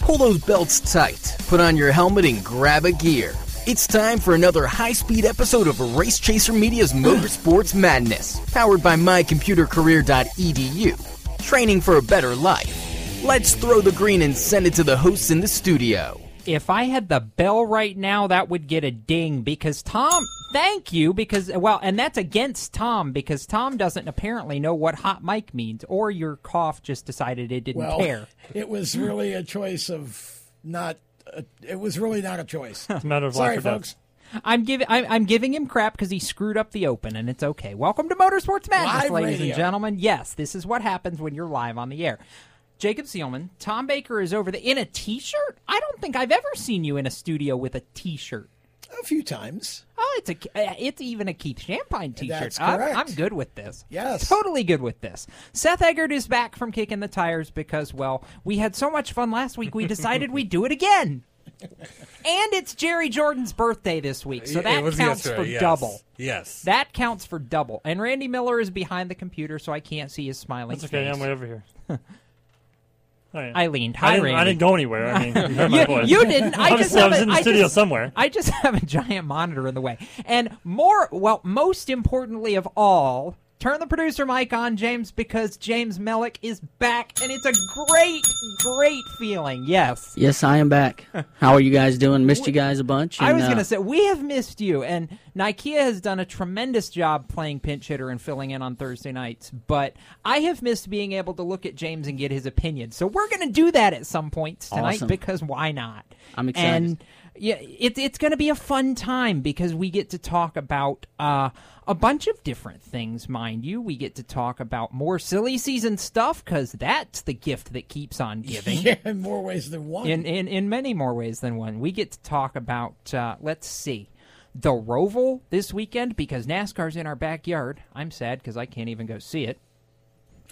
Pull those belts tight, put on your helmet, and grab a gear. It's time for another high speed episode of Race Chaser Media's Motorsports Madness, powered by mycomputercareer.edu. Training for a better life. Let's throw the green and send it to the hosts in the studio. If I had the bell right now, that would get a ding because Tom. Thank you, because well, and that's against Tom because Tom doesn't apparently know what hot mic means, or your cough just decided it didn't well, care. It was really a choice of not. A, it was really not a choice. It's a matter of Sorry, life or death. folks. I'm giving I'm, I'm giving him crap because he screwed up the open, and it's okay. Welcome to Motorsports Madness, Live ladies radio. and gentlemen. Yes, this is what happens when you're live on the air. Jacob Seelman, Tom Baker is over the in a t-shirt. I don't think I've ever seen you in a studio with a t-shirt. A few times. Oh, it's a uh, it's even a Keith Champagne t-shirt. That's I'm, correct. I'm good with this. Yes. totally good with this. Seth Eggert is back from kicking the tires because well, we had so much fun last week. We decided we'd do it again. And it's Jerry Jordan's birthday this week, so that counts yesterday, for yes. double. Yes. That counts for double. And Randy Miller is behind the computer, so I can't see his smiling That's okay. face. I'm way over here. Oh, I leaned. I Hi, didn't, Randy. I didn't go anywhere. I mean, you heard my You- you didn't. I just I was a- in the I studio just- somewhere. I just have a giant monitor in the way. And more, well, most importantly of all, turn the producer mic on, James, because James Mellick is back, and it's a great, great feeling. Yes. Yes, I am back. How are you guys doing? Missed you guys a bunch. I was uh, going to say, we have missed you, and Nikea has done a tremendous job playing pinch hitter and filling in on Thursday nights, but I have missed being able to look at James and get his opinion. So we're going to do that at some points tonight Awesome. because why not? I'm excited. And yeah, it, it's going to be a fun time because we get to talk about uh, a bunch of different things, mind you. We get to talk about more silly season stuff because that's the gift that keeps on giving Yeah, in more ways than one. in, in in many more ways than one. We get to talk about uh, let's see, the Roval this weekend because NASCAR's in our backyard. I'm sad because I can't even go see it.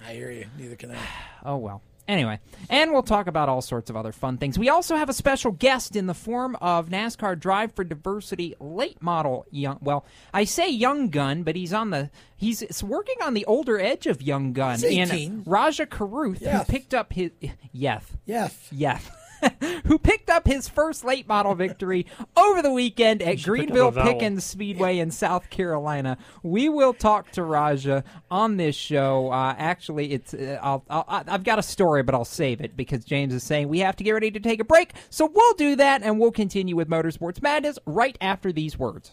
I hear you. Neither can I. Oh well. Anyway, and we'll talk about all sorts of other fun things. We also have a special guest in the form of NASCAR Drive for Diversity late model young. Well, I say young gun, but he's on the he's working on the older edge of young gun in Rajah Caruth, who picked up his yes. Yes. Yeah. Who picked up his first late model victory over the weekend at should pick up Greenville. Pickens Speedway in South Carolina? We will talk to Rajah on this show. Uh, actually, it's uh, I'll, I'll, I've got a story, but I'll save it because James is saying we have to get ready to take a break. So we'll do that, and we'll continue with Motorsports Madness right after these words.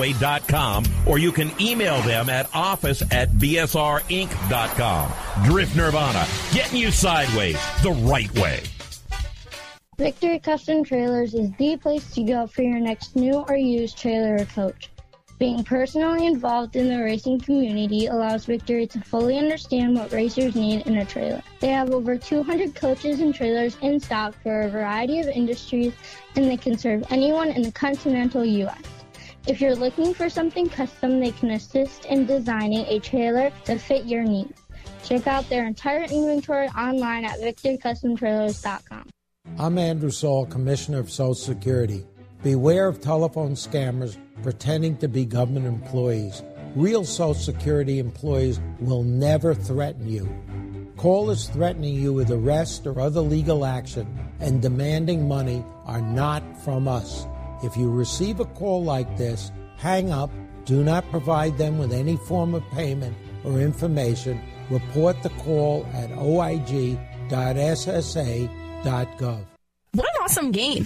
summitpoint-raceway.com, or you can email them at office at bsrinc.com. Drift Nirvana, getting you sideways the right way. Victory Custom Trailers is the place to go for your next new or used trailer or coach. Being personally involved in the racing community allows Victory to fully understand what racers need in a trailer. They have over 200 coaches and trailers in stock for a variety of industries, and they can serve anyone in the continental U.S. If you're looking for something custom, they can assist in designing a trailer to fit your needs. Check out their entire inventory online at victorycustomtrailers.com. I'm Andrew Saul, Commissioner of Social Security. Beware of telephone scammers pretending to be government employees. Real Social Security employees will never threaten you. Callers threatening you with arrest or other legal action and demanding money are not from us. If you receive a call like this, hang up, do not provide them with any form of payment or information. Report the call at oig.ssa.gov. What an awesome game.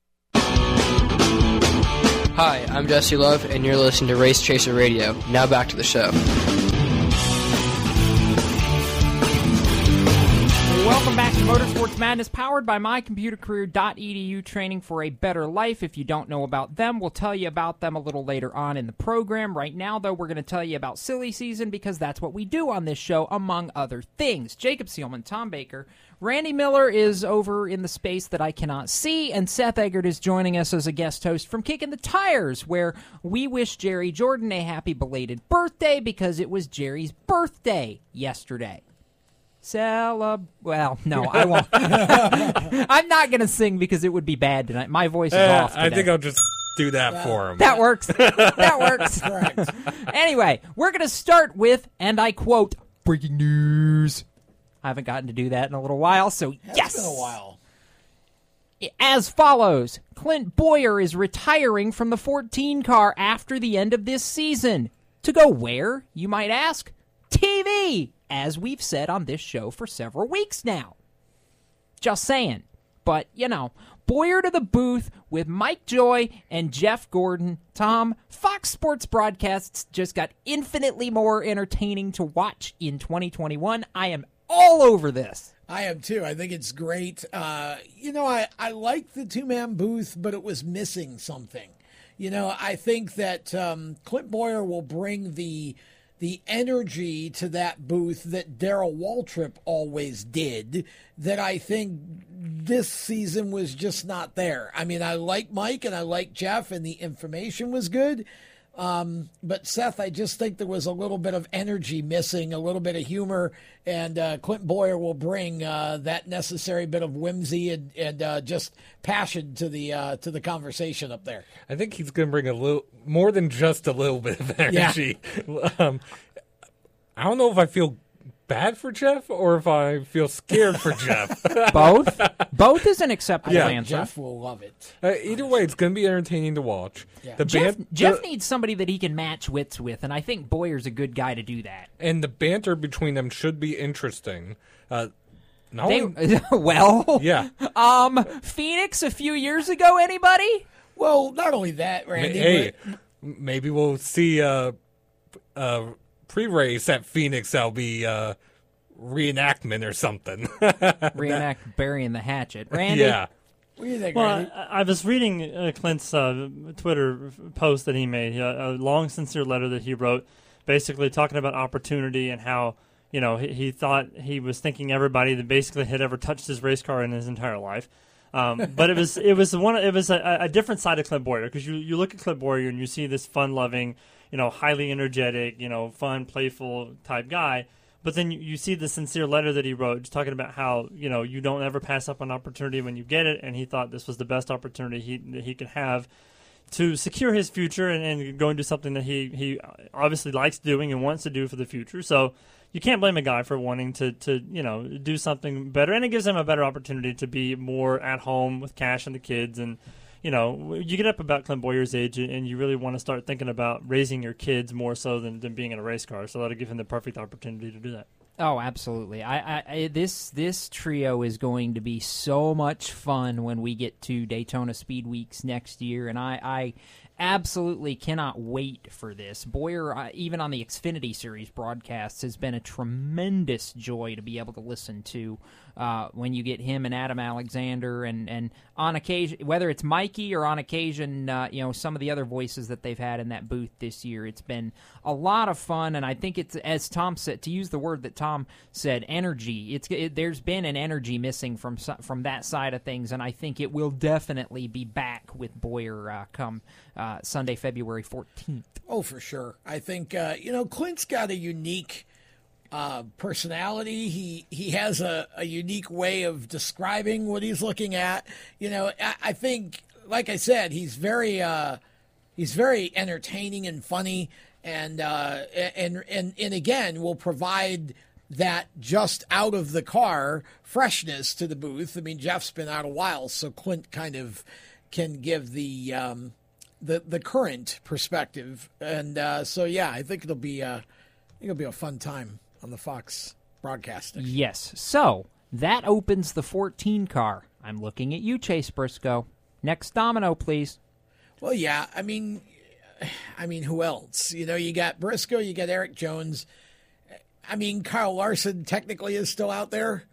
Hi, I'm Jesse Love, and you're listening to Race Chaser Radio. Now back to the show. Welcome back to Motorsports Madness, powered by mycomputercareer.edu, training for a better life. If you don't know about them, we'll tell you about them a little later on in the program. Right now, though, we're going to tell you about silly season because that's what we do on this show, among other things. Jacob Seelman, Tom Baker, Randy Miller is over in the space that I cannot see, and Seth Eggert is joining us as a guest host from Kicking the Tires, where we wish Jerry Jordan a happy belated birthday because it was Jerry's birthday yesterday. Celeb. Well, no, I won't. I'm not going to sing because it would be bad tonight. My voice is Uh, off. I think I'll just do that for him. That works. that works. anyway, we're going to start with, and I quote, breaking news. I haven't gotten to do that in a little while, so yes. Been a while. As follows Clint Bowyer is retiring from the 14 car after the end of this season. To go where, you might ask? TV, as we've said on this show for several weeks now. Just saying. But, you know, Bowyer to the booth with Mike Joy and Jeff Gordon. Tom, Fox Sports broadcasts just got infinitely more entertaining to watch in 2021. I am all over this. I am too. I think it's great. Uh, you know, I, I like the two man booth, but it was missing something. You know, I think that um, Clint Bowyer will bring the the energy to that booth that Darrell Waltrip always did. That I think this season was just not there. I mean, I like Mike and I like Jeff, and the information was good. Um, but Seth, I just think there was a little bit of energy missing, a little bit of humor, and uh, Clint Bowyer will bring uh, that necessary bit of whimsy and, and uh, just passion to the uh, to the conversation up there. I think he's going to bring a little more than just a little bit of energy. Um, I don't know if I feel bad for Jeff or if I feel scared for Jeff. Both? Both is an acceptable Yeah. answer. Jeff will love it. Uh, either way, it's going to be entertaining to watch. The Jeff, ban- Jeff the- needs somebody that he can match wits with, and I think Bowyer's a good guy to do that. and the banter between them should be interesting. Uh, not They, well, yeah. Um, Phoenix a few years ago. Anybody? Well, not only that, Randy. Hey, m- maybe we'll see a, a pre-race at Phoenix. That'll be uh, reenactment or something. Reenact burying the hatchet. Randy. Yeah. What do you think, Well, Randy? I, I was reading uh, Clint's uh, Twitter post that he made, a, a long, sincere letter that he wrote, basically talking about opportunity and how you know he, he thought he was thinking everybody that basically had ever touched his race car in his entire life. Um, but it was it was one it was a, a different side of Clint Bowyer because you you look at Clint Bowyer and you see this fun loving, you know, highly energetic, you know, fun, playful type guy. But then you, you see the sincere letter that he wrote, just talking about how you know you don't ever pass up an opportunity when you get it, and he thought this was the best opportunity he he could have to secure his future and, and go and do something that he he obviously likes doing and wants to do for the future. So you can't blame a guy for wanting to to you know do something better, and it gives him a better opportunity to be more at home with Cash and the kids and. You know, you get up about Clint Bowyer's age, and you really want to start thinking about raising your kids more so than, than being in a race car. So that'll give him the perfect opportunity to do that. Oh, absolutely. I, I, this this trio is going to be so much fun when we get to Daytona Speed Weeks next year, and I, I absolutely cannot wait for this. Bowyer, uh, even on the Xfinity Series broadcasts, has been a tremendous joy to be able to listen to uh, when you get him and Adam Alexander, and, and on occasion, whether it's Mikey or on occasion, uh, you know, some of the other voices that they've had in that booth this year. It's been a lot of fun, and I think it's, as Tom said, to use the word that Tom said, energy. It's it, There's been an energy missing from, from that side of things, and I think it will definitely be back with Bowyer uh, come uh, Sunday, February 14th. Oh, for sure. I think, uh, you know, Clint's got a unique uh, personality. He he has a, a unique way of describing what he's looking at. You know, I, I think, like I said, he's very uh, he's very entertaining and funny, and uh, and and and again will provide that just out of the car freshness to the booth. I mean, Jeff's been out a while, so Clint kind of can give the um, the the current perspective, and uh, so yeah, I think it'll be I think it'll be a fun time on the Fox broadcasting. Yes. So that opens the 14 car. I'm looking at you, Chase Briscoe. Next domino, please. Well, yeah. I mean, I mean, who else? You know, you got Briscoe, you got Erik Jones. I mean, Kyle Larson technically is still out there,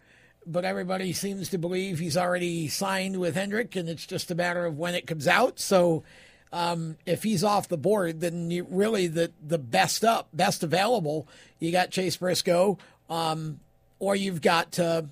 but everybody seems to believe he's already signed with Hendrick, and it's just a matter of when it comes out. So, um, if he's off the board, then you really the the best up, best available. You got Chase Briscoe, um, or you've got. Uh,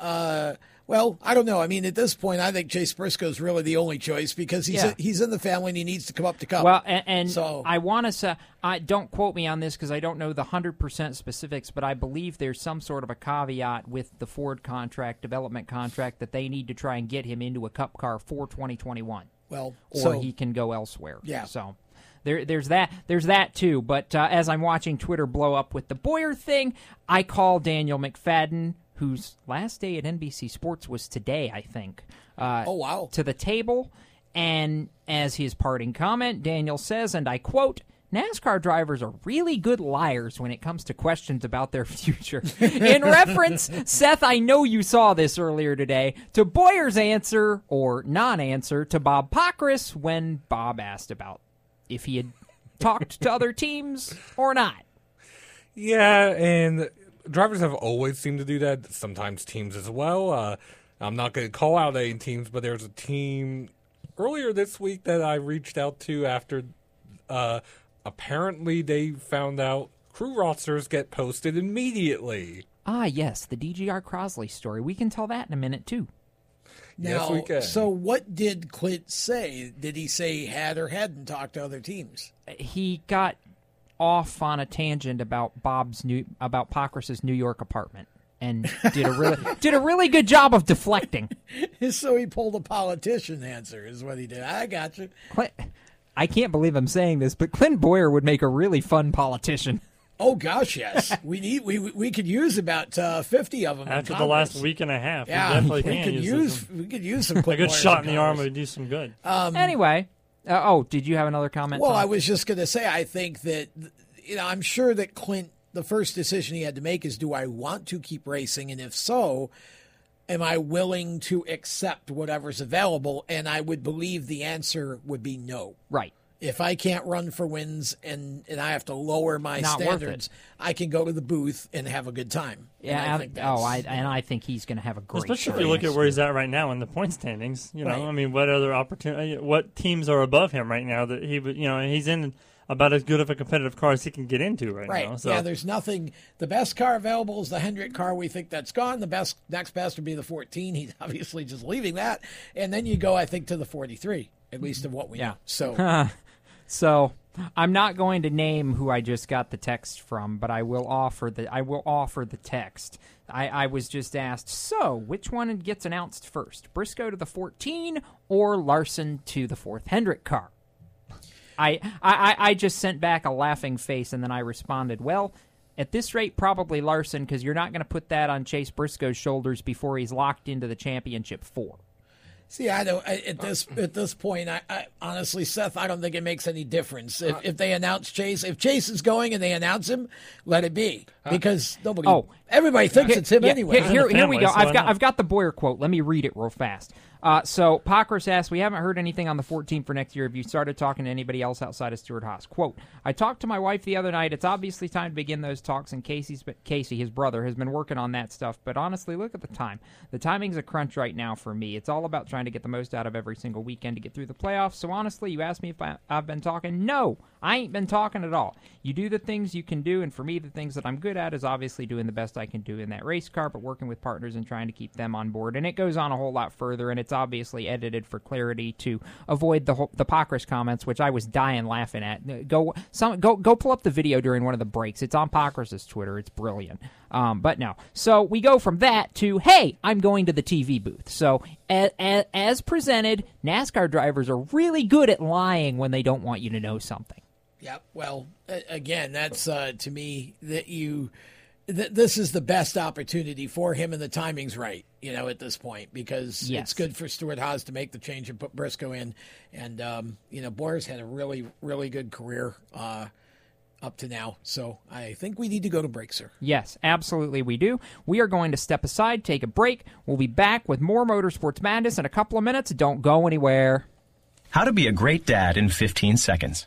uh, well, I don't know. I mean, at this point, I think Chase Briscoe is really the only choice because he's Yeah. a, he's in the family and he needs to come up to cup. Well, and, and so I want to say, I don't quote me on this because I don't know the hundred percent specifics, but I believe there's some sort of a caveat with the Ford contract, development contract, that they need to try and get him into a Cup car for 2021. Well, or so- he can go elsewhere. Yeah. So. There, there's that. There's that too. But uh, as I'm watching Twitter blow up with the Bowyer thing, I call Daniel McFadin, whose last day at NBC Sports was today, I think. Uh, Oh, wow. To the table, and as his parting comment, Daniel says, and I quote. NASCAR drivers are really good liars when it comes to questions about their future. In reference, Seth, I know you saw this earlier today, to Bowyer's answer or non answer to Bob Pockrass when Bob asked about if he had talked to other teams or not. Yeah, and drivers have always seemed to do that. Sometimes teams as well. Uh, I'm not going to call out any teams, but there's a team earlier this week that I reached out to after uh, apparently they found out crew rosters get posted immediately. Ah, yes, the DGR Crosley story. We can tell that in a minute, too. now, Yes, we can. so what did Clint say? Did he say he had or hadn't talked to other teams? He got off on a tangent about Bob's new about Pockrass's New York apartment and did a really did a really good job of deflecting. so he pulled a politician answer, is what he did. I got you. Clint, I can't believe I'm saying this, but Clint Bowyer would make a really fun politician. Oh gosh, yes. we need we we- we could use about uh, fifty of them. in After the last week and a half, yeah, we definitely we can could use, use some- we could use some a good wires shot in the arm Congress. would do some good. Um, anyway, uh, oh, did you have another comment? Well, Tom? I was just going to say, I think that, you know, I'm sure that Clint, the first decision he had to make is do I want to keep racing? And if so, am I willing to accept whatever's available? And I would believe the answer would be no. Right. If I can't run for wins and, and I have to lower my Not standards, I can go to the booth and have a good time. And Yeah, I think I- oh, I and I think he's going to have a great. Especially if you look at where he's at right now in the point standings. You know, Right. I mean, what other opportunity? Uh, what teams are above him right now? That he, would- you know, he's in about as good of a competitive car as he can get into right, Right. now. So Yeah, there's nothing. The best car available is the Hendrick car. We think that's gone. The best next best would be the 14. He's obviously just leaving that, and then you go, I think, to the 43. At least of what we Yeah. know. So so I'm not going to name who I just got the text from, but I will offer the I will offer the text. I, I was just asked, so which one gets announced first, Briscoe to the 14 or Larson to the fourth Hendrick car? I, I, I just sent back a laughing face and then I responded, well, at this rate, probably Larson because you're not going to put that on Chase Briscoe's shoulders before he's locked into the championship four. see, I don't. I, at this at this point, I, I honestly, Seth, I don't think it makes any difference if, if they announce Chase. If Chase is going and they announce him, let it be because nobody. Oh, Everybody thinks Here- it's him yeah, anyway. Here, here, here we go. so I've got? I've got the Bowyer quote. Let me read it real fast. Uh, so Pockrass asks, "We haven't heard anything on the 14 for next year. Have you started talking to anybody else outside of Stewart Haas?" Quote: "I talked to my wife the other night. It's obviously time to begin those talks, and Casey's Casey, his brother, has been working on that stuff. But honestly, look at the time. The timing's a crunch right now for me. It's all about trying to get the most out of every single weekend to get through the playoffs. So honestly, you asked me if I, I've been talking. No, I ain't been talking at all. You do the things you can do, and for me, the things that I'm good at is obviously doing the best I can do in that race car, but working with partners and trying to keep them on board. And it goes on a whole lot further, and it's obviously edited for clarity to avoid the whole, the Pockrass comments, which I was dying laughing at. Go some go go pull up the video during one of the breaks. It's on Pockrass's Twitter. It's brilliant. Um, but no, so we go from that to hey, I'm going to the TV booth. So as, as presented, NASCAR drivers are really good at lying when they don't want you to know something. Yep. Well, again, that's uh, to me that you. Th- this is the best opportunity for him, and the timing's right. You know, at this point, because Yes. it's good for Stewart Haas to make the change and put Briscoe in, and um, you know, Bowyer's had a really, really good career uh, up to now. So I think we need to go to break, sir. Yes, absolutely, we do. We are going to step aside, take a break. We'll be back with more Motorsports Madness in a couple of minutes. Don't go anywhere. How to be a great dad in 15 seconds.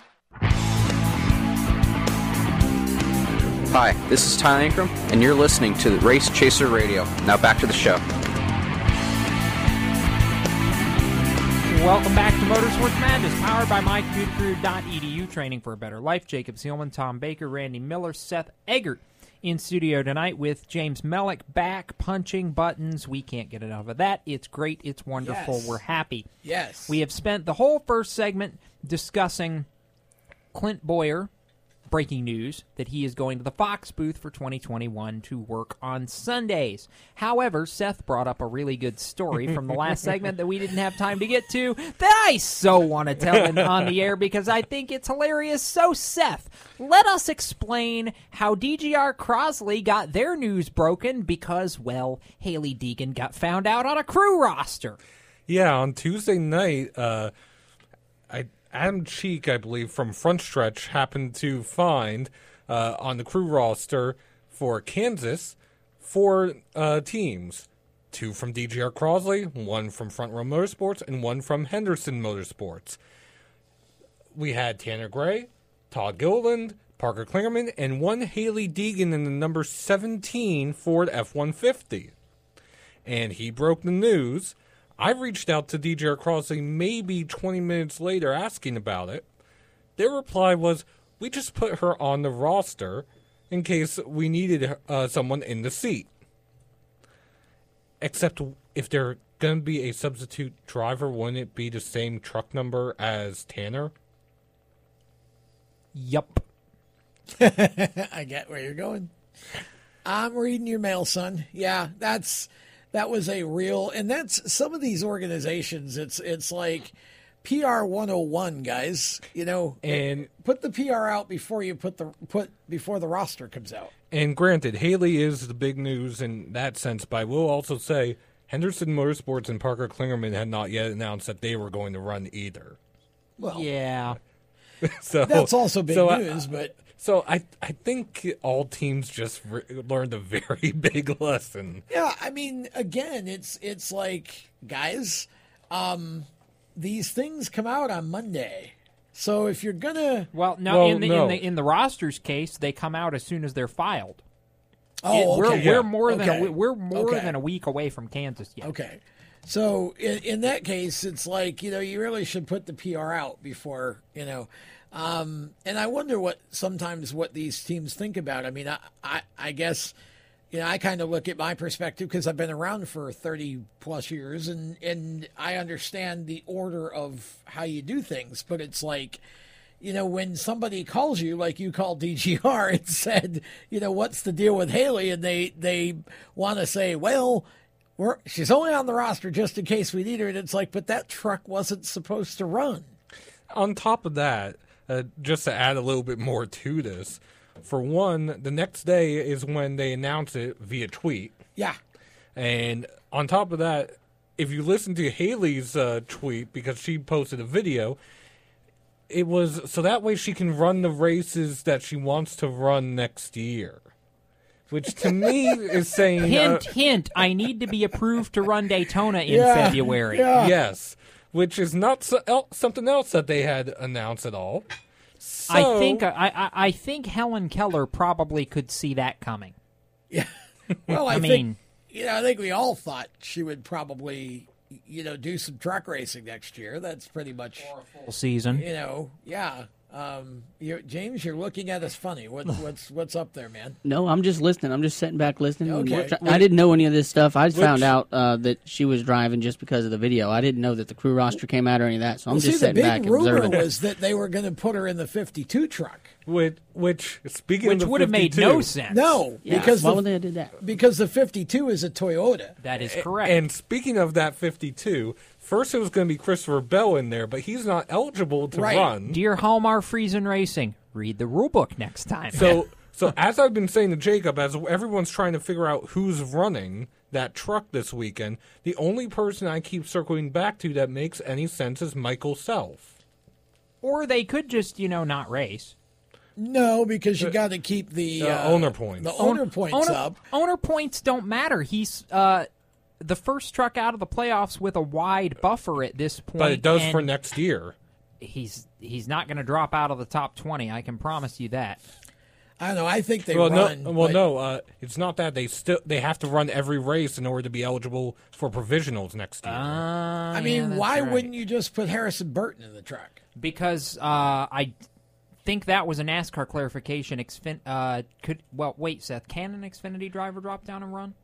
Hi, this is Ty Ankrum, and you're listening to Race Chaser Radio. Now back to the show. Welcome back to Motorsports Madness, powered by mycomputercareer.edu. Training for a better life. Jacob Seelman, Tom Baker, Randy Miller, Seth Eggert in studio tonight with James Mellick back punching buttons. We can't get enough of that. It's great. It's wonderful. Yes. We're happy. Yes. We have spent the whole first segment discussing Clint Bowyer, breaking news that he is going to the Fox booth for 2021 to work on Sundays. However, Seth brought up a really good story from the last segment that we didn't have time to get to that I so want to tell in, on the air because I think it's hilarious. So, Seth, let us explain how DGR Crosley got their news broken because, well, Hailie Deegan got found out on a crew roster. Yeah, on Tuesday night, uh, Adam Cheek, I believe, from Front Stretch, happened to find uh, on the crew roster for Kansas four uh, teams. Two from DGR Crosley, one from Front Row Motorsports, and one from Henderson Motorsports. We had Tanner Gray, Todd Gilliland, Parker Kligerman, and one Hailie Deegan in the number 17 Ford F 150. And he broke the news. I reached out to DGR Crosley maybe 20 minutes later asking about it. Their reply was, We just put her on the roster in case we needed uh, someone in the seat. Except if they're going to be a substitute driver, wouldn't it be the same truck number as Tanner? Yup. I get where you're going. I'm reading your mail, son. Yeah, that's that was a real and that's some of these organizations it's it's like PR 101 guys, you know, and put the PR out before you put the put before the roster comes out. And granted, Hailie is the big news in that sense, but I will also say Henderson Motorsports and Parker Kligerman had not yet announced that they were going to run either. Well, yeah. so That's also big so I- news, but So I I think all teams just re- learned a very big lesson. Yeah, I mean, again, it's it's like guys, um, these things come out on Monday, so if you're gonna, Well, no, in, the, in the in the roster's case, they come out as soon as they're filed. Oh, It- we're okay. we're Yeah. more than Okay. a, we're more Okay. than a week away from Kansas yet. Okay. So in, in that case, it's like you know you really should put the PR out before you know, um, and I wonder what sometimes what these teams think about. I mean, I I, I guess you know I kind of look at my perspective because I've been around for thirty plus years, and and I understand the order of how you do things, but it's like. You know, when somebody calls you, like you called DGR, and said, you know, what's the deal with Hailie, and they they want to say, well, we're, she's only on the roster just in case we need her. And it's like, but that truck wasn't supposed to run. On top of that, uh, just to add a little bit more to this, for one, the next day is when they announce it via tweet. Yeah. And on top of that, if you listen to Hailie's uh, tweet, because she posted a video, it was so that way she can run the races that she wants to run next year. Which to me is saying. Hint, uh, hint. I need to be approved to run Daytona in Yeah, February. Yes, which is not so, el- something else that they had announced at all. I think uh, I, I I think Helen Keller probably could see that coming. Yeah. Well, I, I think, mean- you know, I think we all thought she would probably, you know, do some truck racing next year. That's pretty much full season. You know, yeah. Um, you're, James, you're looking at us funny. What, what's what's up there, man? No, I'm just listening. I'm just sitting back listening. Okay. try- I didn't know any of this stuff. I just Which- found out uh, that she was driving just because of the video. I didn't know that the crew roster came out or any of that. So I'm well, just see, the sitting big back rumor observing. was that they were going to put her in the 52 truck. Which, which speaking Which of the would have made no sense. No, Yeah, because why the, would they have did that? Because the 52 is a Toyota. That is A- correct. And speaking of that 52, first it was going to be Christopher Bell in there, but he's not eligible to right. run. Dear Halmar Friesen Racing, read the rule book next time. So, so as I've been saying to Jacob, as everyone's trying to figure out who's running that truck this weekend, the only person I keep circling back to that makes any sense is Michael Self. or they could just you know not race. No, because you got to keep the Uh, owner points. The owner points owner, up. Owner points don't matter. He's uh, the first truck out of the playoffs with a wide buffer at this point. But it does for next year. He's he's not going to drop out of the top twenty. I can promise you that. I don't know. I think they well, run. no, well, but- no. Uh, it's not that they still they have to run every race in order to be eligible for provisionals next year. Uh, I mean, why wouldn't you just put Harrison Burton in the truck? Because uh, I think that was a NASCAR clarification. Xfin- uh, could well wait, Seth. Can an Xfinity driver drop down and run?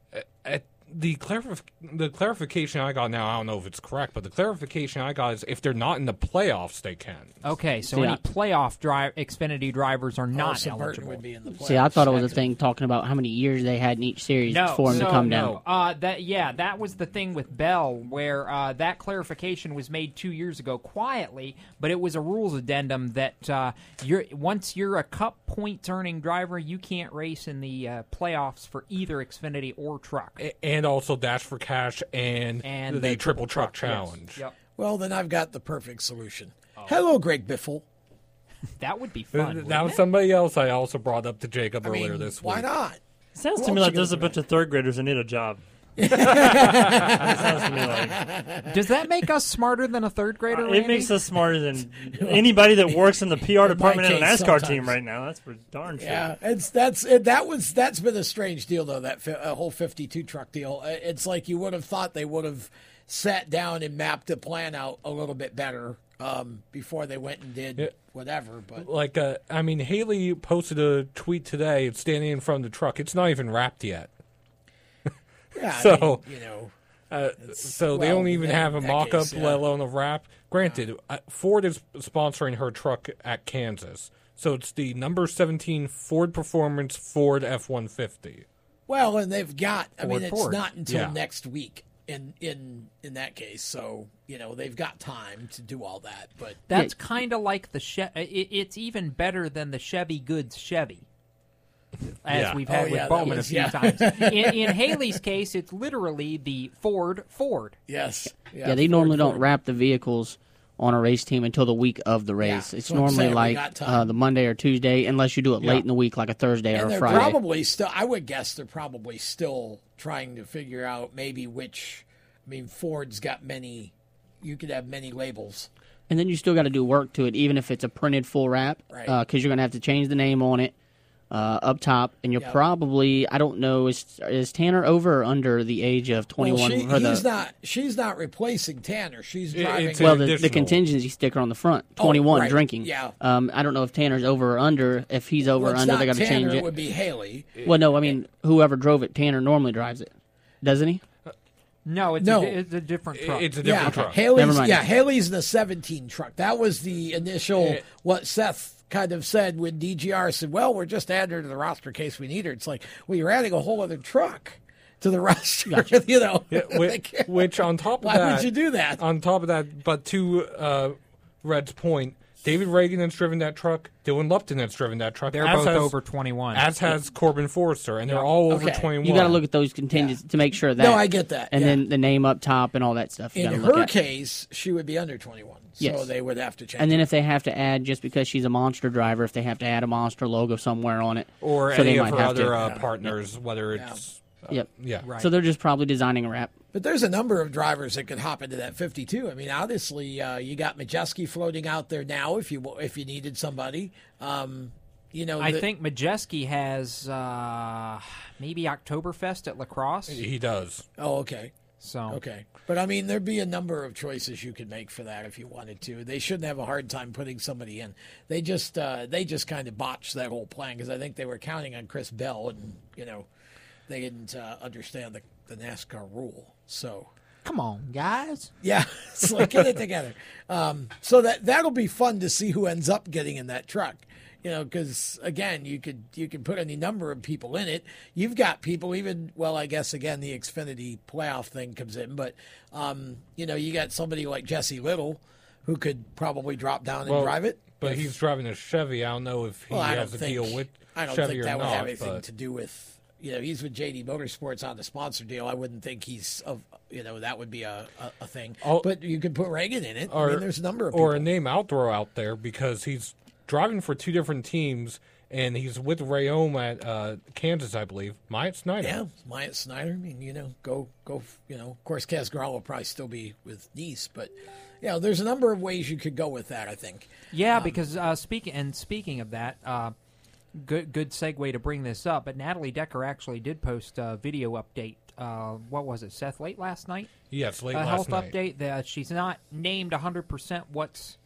Uh, the clarif- the clarification I got now, I don't know if it's correct, but the clarification I got is if they're not in the playoffs, they can. Okay, so See, any I- playoff drive Xfinity drivers are not so Burton eligible. would be in the playoffs. See, I thought it was a thing talking about how many years they had in each series No, for him no, to come no. down. Uh, that yeah, that was the thing with Bell, where uh, that clarification was made two years ago quietly, but it was a rules addendum that uh, you're once you're a Cup points earning driver, you can't race in the uh, playoffs for either Xfinity or Truck. And also Dash for Cash and, And the, the Triple Triple Truck, Truck, yes. Challenge. Yep. Well, then I've got the perfect solution. Oh. Hello, Greg Biffle. That would be Th- fun. That was it? somebody else I also brought up to Jacob I earlier mean, this week. why not? Sounds Who to me like there's a bunch of third graders that need a job. That sounds to me like. Does that make us smarter than a third grader? It Randy? makes us smarter than anybody that works in the PR department in a case, NASCAR sometimes. team right now. That's for darn sure. Yeah, it's that's it, that was that's been a strange deal though that fi- uh, whole fifty-two truck deal. Uh, It's like you would have thought they would have sat down and mapped the plan out a little bit better um, before they went and did Yeah. whatever. But Like, uh, I mean, Hailie posted a tweet today. Standing in front of the truck. It's not even wrapped yet. Yeah, I so mean, you know, Uh, so they don't even in have a that mock-up, case, yeah. let alone a wrap. Granted, uh, Ford is sponsoring her truck at Kansas, so it's the number 17 Ford Performance Ford F-150. well, and they've got. I mean, it's Ford. not until Yeah. next week. In in in that case, so you know they've got time to do all that. But That's kind of like the che- it, It's even better than the Chevy Goods Chevy, as Yeah. we've Oh, had yeah, with that Bowman was- a few yeah. times. In, in Hailie's case, it's literally the Ford Ford. yes, Yeah, they Ford, normally don't Ford. wrap the vehicles on a race team until the week of the race. Yeah, it's normally saying like uh, the Monday or Tuesday, unless you do it late in the week, like a Thursday or a they're Friday. probably still. I would guess they're probably still trying to figure out maybe which. I mean, Ford's got many. You could have many labels. And then you still got to do work to it, even if it's a printed full wrap, Right. because you're going to have to change the name on it uh, up top, and you're Yep. probably I don't know is is Tanner over or under the age of 21 Well, she, for the he's not. She's not replacing Tanner. She's It- driving. it's well the, the contingency sticker on the front Oh, 21 right. drinking. Yeah. Um, I don't know if Tanner's over or under. If he's over well, or under, not they got to change It it. would be Hailie. Well, no, I mean whoever drove it, Tanner normally drives it, doesn't he? No, it's No. A, it's a different truck. It's a Yeah, different truck. Never Hailie's. mind. Yeah, Hailie's the 17 truck. That was the initial. Eh. what Seth kind of said when DGR said, "Well, we're just adding her to the roster in case we need her." It's like, well, you're adding a whole other truck to the roster. you know, Yeah, which, which on top of Why that, would you do that? On top of that, but to uh, Red's point, David Reagan has driven that truck. Dylan Lupton has driven that truck. They're as both has- over 21. As has Corbin Forrester, and they're all over Okay. 21. You got to look at those contingents to make sure that. No, I get that, And yeah. then the name up top and all that stuff. You In look her at. case, she would be under 21, so Yes. they would have to change. And then it. if they have to add, just because she's a monster driver, if they have to add a monster logo somewhere on it, or so any they of might her have other to. uh, partners, whether it's uh, Yep. yeah. Right. So they're just probably designing a wrap. But there's a number of drivers that could hop into that 52. I mean, obviously, uh, you got Majeski floating out there now. If you if you needed somebody, um, you know, I the- think Majeski has uh, maybe Oktoberfest at Lacrosse. He does. Oh, okay. So Okay. But I mean, there'd be a number of choices you could make for that if you wanted to. They shouldn't have a hard time putting somebody in. They just uh, they just kind of botched that whole plan because I think they were counting on Chris Bell, and you know, they didn't uh, understand the, the NASCAR rule. So come on, guys. yeah, it's like get it together. Um, so that that'll be fun to see who ends up getting in that truck. You know, because again, you could you could put any number of people in it. You've got people, even well, I guess again the Xfinity playoff thing comes in, but um, you know, you got somebody like Jesse Little who could probably drop down and Well, drive it. But If- he's driving a Chevy. I don't know if he well, has a think, deal with I don't Chevy think that would not. have anything but- to do with you know he's with JD Motorsports on the sponsor deal. I wouldn't think he's of you know that would be a, a, a thing. Oh. but you could put Reagan in it. or I mean, there's a number of or a name I'll throw out there because he's driving for two different teams and he's with Reaume at uh, Kansas, I believe. Myatt Snyder. Yeah, Myatt Snyder. I mean, you know, go go. You know, of course, Casgrau will probably still be with Nice, but you know, there's a number of ways you could go with that. I think. Yeah, Um, because uh, speaking and speaking of that, uh, good good segue to bring this up. But Natalie Decker actually did post a video update. Uh, what was it, Seth? Late last night. Yes, late a last health update. That she's not named hundred percent what's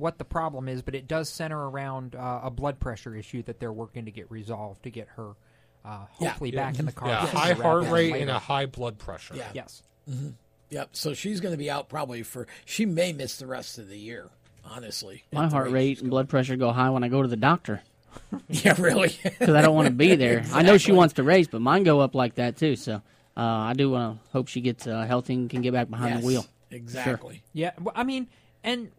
what the problem is, but it does center around uh, a blood pressure issue that they're working to get resolved to get her uh, hopefully back in the car. Yeah, high heart rate later. and a high blood pressure. Yeah. Yes. hmm Yep. So she's going to be out probably for. She may miss the rest of the year. Honestly, My heart rate rate and blood pressure go high when I go to the doctor. Yeah, really. Because I don't want to be there. I know she wants to race, but mine go up like that too. So uh, I do want to hope she gets uh, healthy and can get back behind Yes, the wheel. Exactly. Yeah, well, I mean, and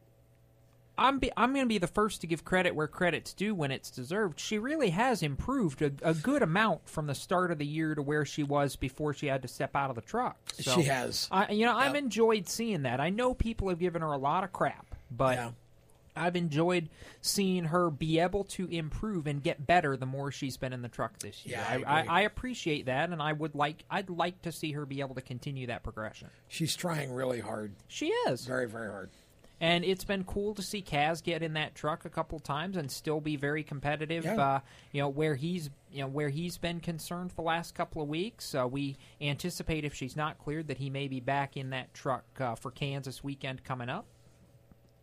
I'm be, I'm going to be the first to give credit where credit's due when it's deserved. She really has improved a, a good amount from the start of the year to where she was before she had to step out of the truck. So, She has. I, you know, I've enjoyed seeing that. I know people have given her a lot of crap, but. I've enjoyed seeing her be able to improve and get better the more she's been in the truck this year. Yeah, I. I, I appreciate that, and I would like I'd like to see her be able to continue that progression. She's trying really hard. She is very, very hard. And it's been cool to see Kaz get in that truck a couple times and still be very competitive. Yeah. Uh, you know where he's you know where he's been concerned the last couple of weeks. Uh, we anticipate if she's not cleared that he may be back in that truck uh, for Kansas weekend coming up.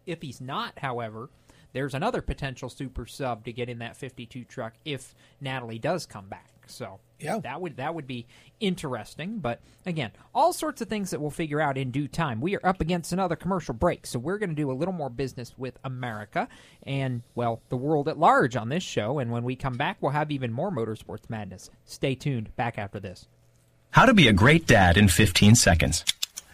If he's not, however, there's another potential super sub to get in that 52 truck if Natalie does come back. So yeah, that would that would be interesting. But again, all sorts of things that we'll figure out in due time. We are up against another commercial break, so we're going to do a little more business with America and well, the world at large on this show. And when we come back, we'll have even more motorsports madness. Stay tuned. Back after this. How to be a great dad in 15 seconds.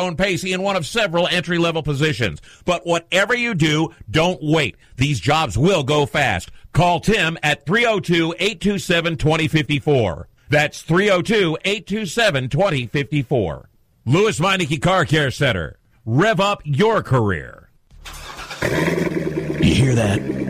own pace in one of several entry-level positions. But whatever you do, don't wait. These jobs will go fast. Call Tim at 302-827-2054. That's 302-827-2054. Lewes Meineke Car Care Center. Rev up your career. You hear that?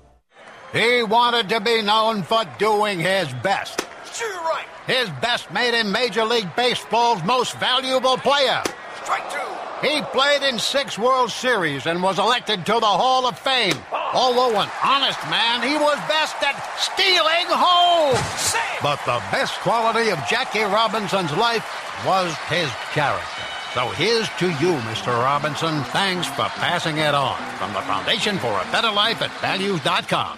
He wanted to be known for doing his best. Sure, right. His best made him Major League Baseball's most valuable player. Strike two. He played in six World Series and was elected to the Hall of Fame. Oh. Although an honest man, he was best at stealing home. But the best quality of Jackie Robinson's life was his character. So here's to you, Mr. Robinson. Thanks for passing it on. From the Foundation for a Better Life at Values.com.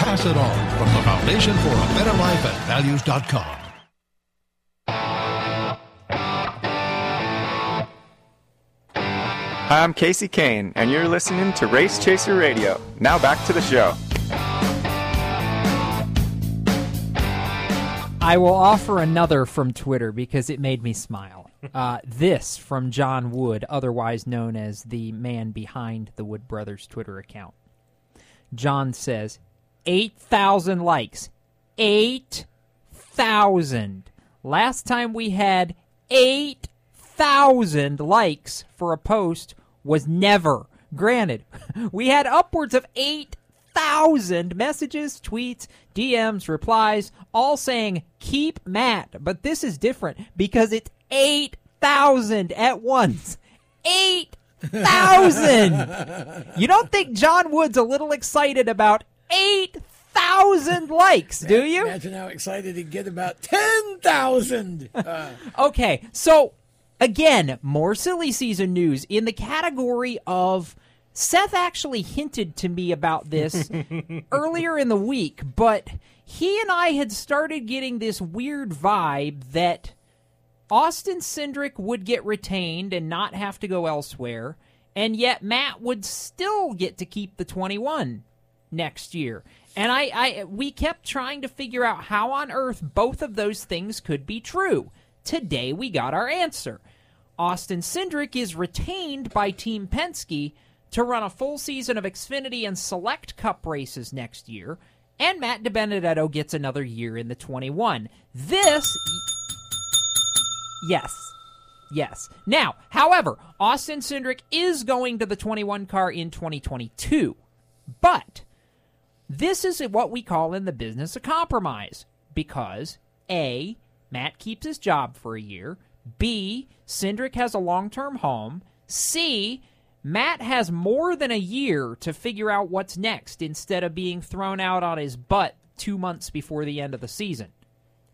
Pass it on from the Foundation for a Better Life at Values.com. Hi, I'm Casey Kane, and you're listening to Race Chaser Radio. Now back to the show. I will offer another from Twitter because it made me smile. Uh, this from John Wood, otherwise known as the man behind the Wood Brothers Twitter account. John says, 8,000 likes. 8,000. Last time we had 8,000 likes for a post was never. Granted, we had upwards of 8,000 messages, tweets, DMs, replies, all saying, keep Matt. But this is different because it's 8,000 at once. 8,000! you don't think John Wood's a little excited about 8,000 likes, do you? Imagine how excited he'd get about 10,000. Uh, Okay, so again, more silly season news in the category of Seth actually hinted to me about this earlier in the week, but he and I had started getting this weird vibe that Austin Cindric would get retained and not have to go elsewhere, and yet Matt would still get to keep the 21 next year. And I, I we kept trying to figure out how on earth both of those things could be true. Today we got our answer. Austin Cindric is retained by Team Penske to run a full season of Xfinity and Select Cup races next year, and Matt DiBenedetto gets another year in the 21. This Yes. Yes. Now, however, Austin Cindric is going to the 21 car in 2022. But this is what we call in the business a compromise because A, Matt keeps his job for a year, B, Cindric has a long term home, C, Matt has more than a year to figure out what's next instead of being thrown out on his butt two months before the end of the season.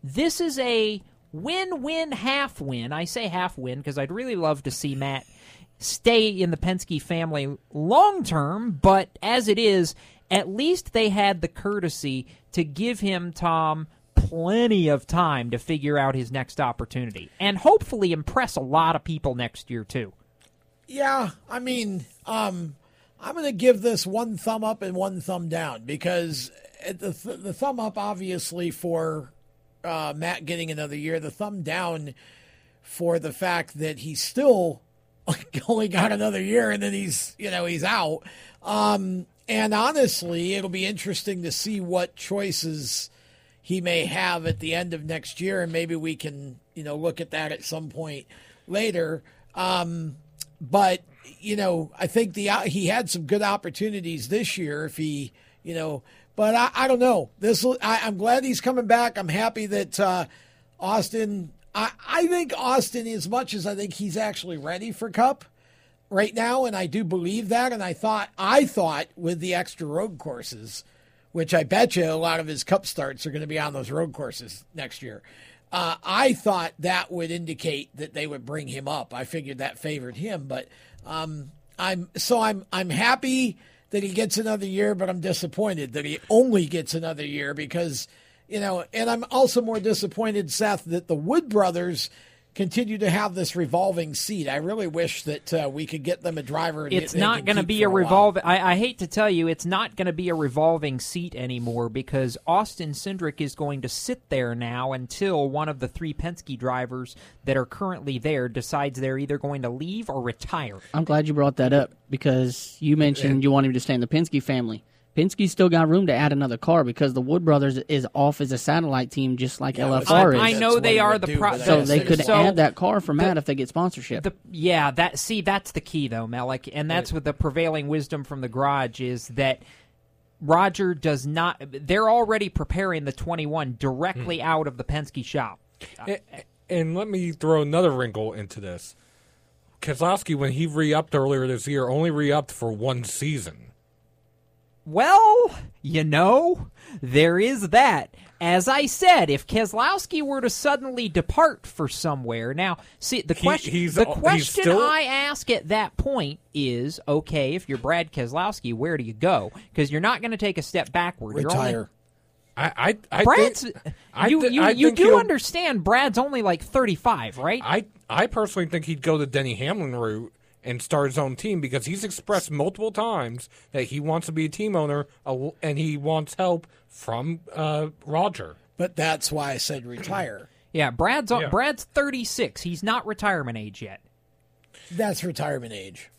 This is a win win half win. I say half win because I'd really love to see Matt stay in the Penske family long term, but as it is, at least they had the courtesy to give him, Tom, plenty of time to figure out his next opportunity and hopefully impress a lot of people next year, too. Yeah, I mean, um, I'm going to give this one thumb up and one thumb down because the th- the thumb up obviously for uh, Matt getting another year, the thumb down for the fact that he's still only got another year and then he's you know he's out. Um, and honestly, it'll be interesting to see what choices he may have at the end of next year, and maybe we can you know look at that at some point later. Um, but you know, I think the he had some good opportunities this year if he, you know, but I, I don't know. This I, I'm glad he's coming back. I'm happy that uh, Austin. I, I think Austin, as much as I think he's actually ready for Cup right now, and I do believe that. And I thought I thought with the extra road courses, which I bet you a lot of his Cup starts are going to be on those road courses next year. Uh, I thought that would indicate that they would bring him up. I figured that favored him, but um, I'm so I'm I'm happy that he gets another year, but I'm disappointed that he only gets another year because you know, and I'm also more disappointed, Seth, that the Wood brothers continue to have this revolving seat. I really wish that uh, we could get them a driver. And It's they not going to be for a while. revolving. I, I hate to tell you, it's not going to be a revolving seat anymore because Austin Cindric is going to sit there now until one of the three Penske drivers that are currently there decides they're either going to leave or retire. I'm glad you brought that up because you mentioned you want him to stay in the Penske family. Penske's still got room to add another car because the Wood Brothers is off as a satellite team, just like LFR is. I, I know they are the pro- so they could so add that car for Matt the- if they get sponsorship. The, yeah, that see that's the key though, Malik, and that's what the prevailing wisdom from the garage is that Roger does not. They're already preparing the 21 directly hmm. out of the Penske shop. And, and let me throw another wrinkle into this. Keselowski, when he re-upped earlier this year, only re-upped for one season. Well, you know, there is that. As I said, if Keselowski were to suddenly depart for somewhere, now see the He- question. he's- the he's question still- I ask at that point is, okay, if you're Brad Keselowski, where do you go? Because you're not going to take a step backward. You're only- Retire. I, I, I Brad's. think, I you thi- you, I you think do he'll- understand Brad's only like 35, right? I, I personally think he'd go the Denny Hamlin route and start his own team because he's expressed multiple times that he wants to be a team owner and he wants help from uh, Roger. But that's why I said retire. yeah, Brad's Yeah. Brad's 36. He's not retirement age yet. That's retirement age.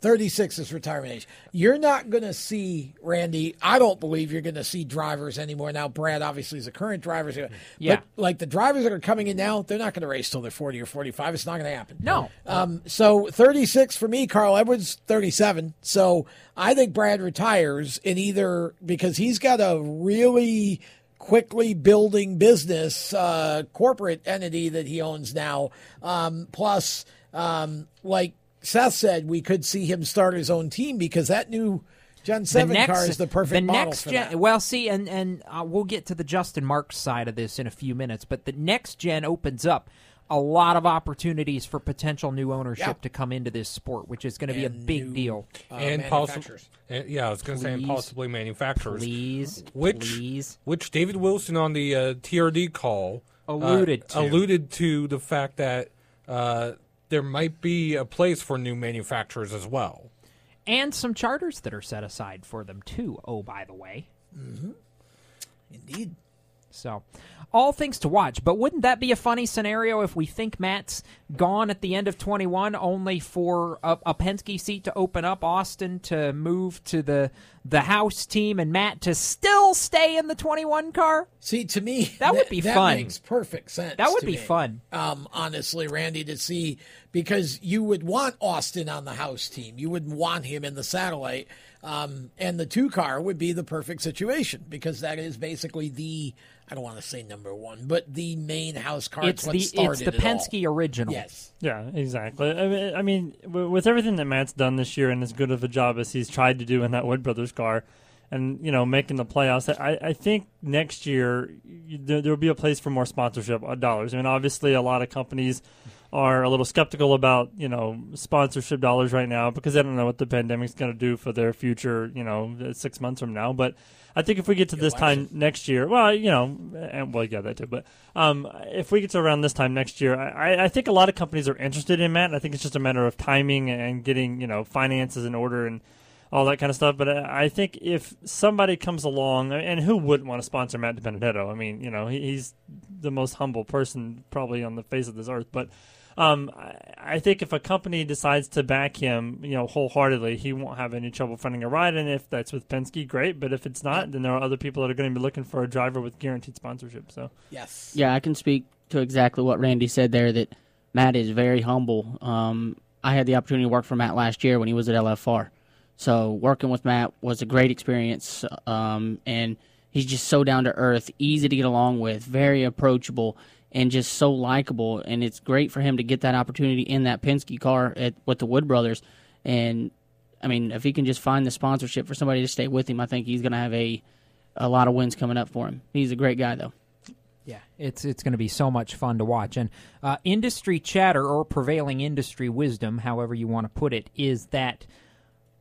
36 is retirement age. You're not going to see, Randy, I don't believe you're going to see drivers anymore. Now, Brad obviously is a current driver. so- Yeah. But like the drivers that are coming in now, they're not going to race till they're 40 or 45. It's not going to happen. No. Um, so 36 for me, Carl Edwards, 37. So I think Brad retires in either because he's got a really quickly building business, uh, corporate entity that he owns now. Um, plus, um, like Seth said, we could see him start his own team because that new Gen 7 car is the perfect the model next for gen, that. Well, see, and and uh, we'll get to the Justin Marks side of this in a few minutes, but the next gen opens up a lot of opportunities for potential new ownership Yeah. to come into this sport, which is going to be a big new, deal. uh, and possibly, manufacturers. yeah, I was going to say, and possibly manufacturers. Please, which please. which David Wilson on the uh, TRD call uh, Alluded to. alluded to the fact that uh, there might be a place for new manufacturers as well. and some charters that are set aside for them too. Oh, by the way. Mm-hmm. Indeed. So, all things to watch. But wouldn't that be a funny scenario if we think Matt's gone at the end of 21, only for a, a Penske seat to open up, Austin to move to the the house team, and Matt to still stay in the 21 car? See, to me, That would be that fun. makes perfect sense. That would be me. fun. Um, honestly, Randy, to see because you would want Austin on the house team. You wouldn't want him in the satellite. Um, and the two car would be the perfect situation because that is basically the I don't want to say number one, but the main house car. It's the it's the it all. Penske original. Yes. Yeah, exactly. I mean, I mean, with everything that Matt's done this year and as good of a job as he's tried to do in that Wood Brothers car, and you know, making the playoffs, I, I think next year there will be a place for more sponsorship uh, dollars. I mean, obviously, a lot of companies are a little skeptical about you know sponsorship dollars right now because they don't know what the pandemic's going to do for their future. You know, uh, six months from now, but. I think if we get to this time next year, well, you know, and well, yeah, that too. But um, if we get to around this time next year, I, I think a lot of companies are interested in Matt. I think it's just a matter of timing and getting you know finances in order and all that kind of stuff. But I I think if somebody comes along, and who wouldn't want to sponsor Matt DiBenedetto? I mean, you know, he, he's the most humble person probably on the face of this earth, but. Um, I, I think if a company decides to back him, you know, wholeheartedly, he won't have any trouble finding a ride. And if that's with Penske, great. But if it's not, then there are other people that are going to be looking for a driver with guaranteed sponsorship. So Yes. Yeah, I can speak to exactly what Randy said there. That Matt is very humble. Um, I had the opportunity to work for Matt last year when he was at LFR, so working with Matt was a great experience. Um, and he's just so down to earth, easy to get along with, very approachable, and just so likable. And it's great for him to get that opportunity in that Penske car at with the Wood Brothers. And I mean, if he can just find the sponsorship for somebody to stay with him, I think he's going to have a a lot of wins coming up for him. He's a great guy, though. Yeah, it's it's going to be so much fun to watch. And uh, industry chatter or prevailing industry wisdom, however you want to put it, is that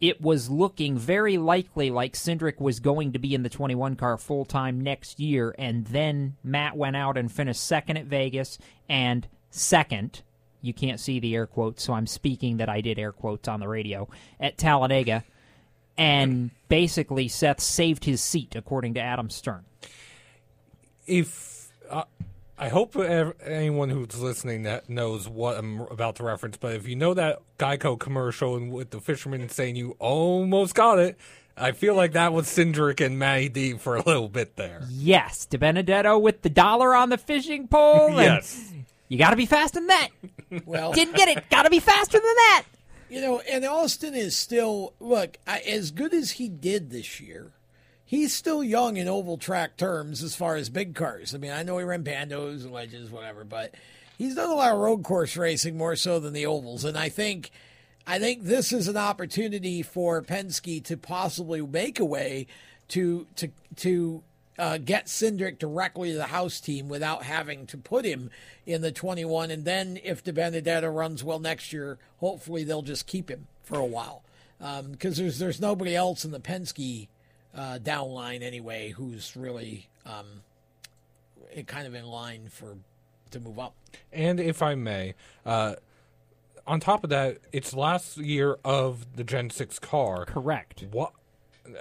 it was looking very likely like Cindric was going to be in the 21 car full time next year, and then Matt went out and finished second at Vegas and second. You can't see the air quotes, so I'm speaking that I did air quotes on the radio at Talladega, and basically Seth saved his seat, according to Adam Stern. if uh, I hope anyone who's listening that knows what I'm about to reference, but if you know that Geico commercial and with the fisherman saying you almost got it, I feel like that was Cindric and Matty D for a little bit there. Yes, DiBenedetto with the dollar on the fishing pole. and Yes. you got to be faster than that. Well, Didn't get it. Got to be faster than that. You know, and Austin is still look I, as good as he did this year. He's still young in oval track terms as far as big cars. I mean, I know he ran bandos and legends, whatever, but he's done a lot of road course racing more so than the ovals. And I think, I think this is an opportunity for Penske to possibly make a way to to to uh, get Cindric directly to the house team without having to put him in the 21. And then if DiBenedetto runs well next year, hopefully they'll just keep him for a while because there's there's nobody else in the Penske uh, downline anyway who's really um, kind of in line for to move up. And if I may, uh, on top of that, it's last year of the Gen 6 car. Correct. What?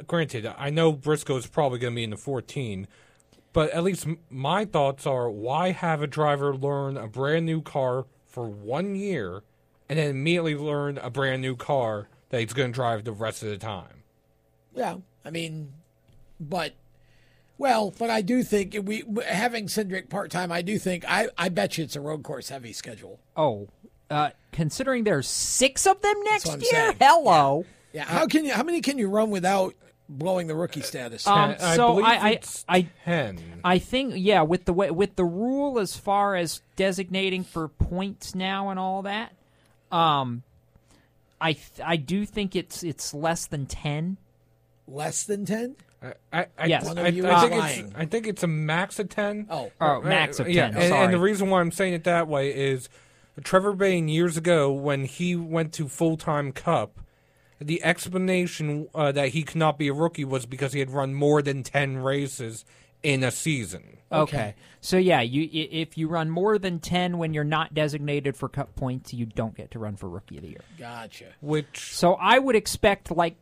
Granted, I know Briscoe's probably going to be in the 14, but at least my thoughts are why have a driver learn a brand new car for one year and then immediately learn a brand new car that he's going to drive the rest of the time. Yeah, I mean, but well, but I do think we having Cindric part time. I do think I I bet you it's a road course heavy schedule. Oh, uh, considering there's six of them next year, saying. hello. Yeah, how can you? How many can you run without blowing the rookie status? Um, so I, I, I, ten. I think yeah, with the way, with the rule as far as designating for points now and all that, um, I I do think it's it's less than ten. Less than ten. I, I, Yes. I, One I, of you I think lying. it's, I think it's a max of 10. Oh. Oh, max of yeah, 10, And, and the reason why I'm saying it that way is Trevor Bayne, years ago, when he went to full time Cup, the explanation uh, that he could not be a rookie was because he had run more than 10 races in a season. Okay. So yeah, you if you run more than ten when you're not designated for cup points, you don't get to run for rookie of the year. Gotcha. Which So I would expect like i-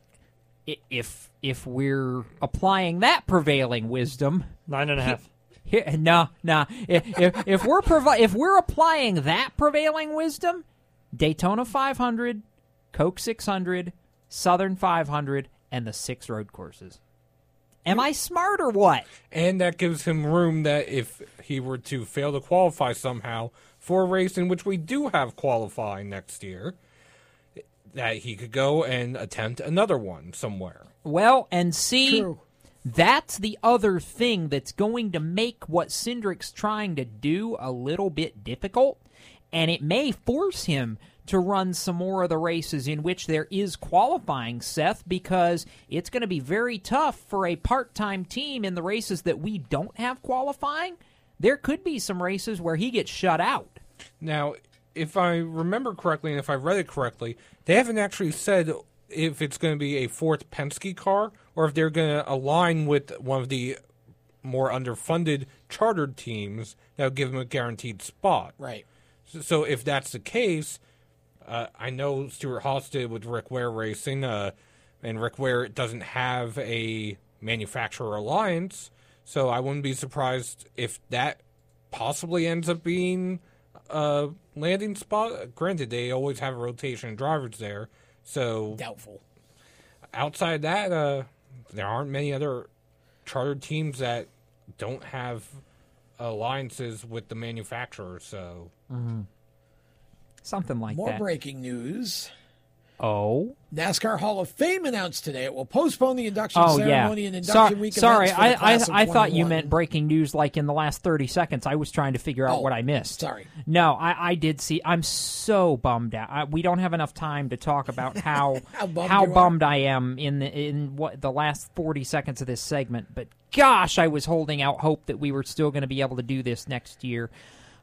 if if we're applying that prevailing wisdom, Nine and a half. Here, no, no. If, if, if we're provi- if we're applying that prevailing wisdom, Daytona 500, Coke 600, Southern 500, and the six road courses. Am I smart or what? And that gives him room that if he were to fail to qualify somehow for a race in which we do have qualifying next year, that he could go and attempt another one somewhere. Well, and see, that's the other thing that's going to make what Cindric's trying to do a little bit difficult, and it may force him to run some more of the races in which there is qualifying, Seth, because it's going to be very tough for a part time team in the races that we don't have qualifying. There could be some races where he gets shut out. Now, if I remember correctly and if I read it correctly, they haven't actually said if it's going to be a fourth Penske car or if they're going to align with one of the more underfunded chartered teams that would give them a guaranteed spot. Right. So, so if that's the case, uh, I know Stewart Haas did with Rick Ware Racing, uh, and Rick Ware doesn't have a manufacturer alliance, so I wouldn't be surprised if that possibly ends up being a landing spot. Granted, they always have a rotation of drivers there, so doubtful. Outside that, uh, there aren't many other chartered teams that don't have alliances with the manufacturer. So Something like More that. More breaking news. Oh. NASCAR Hall of Fame announced today it will postpone the induction Oh ceremony yeah. and Sorry, induction week sorry. I I, I thought you meant breaking news like in the last thirty seconds. I was trying to figure out Oh, what I missed. sorry. No, I, I did see. I'm so bummed out. I, we don't have enough time to talk about how How bummed how bummed I am in the in what the last forty seconds of this segment. But gosh, I was holding out hope that we were still going to be able to do this next year.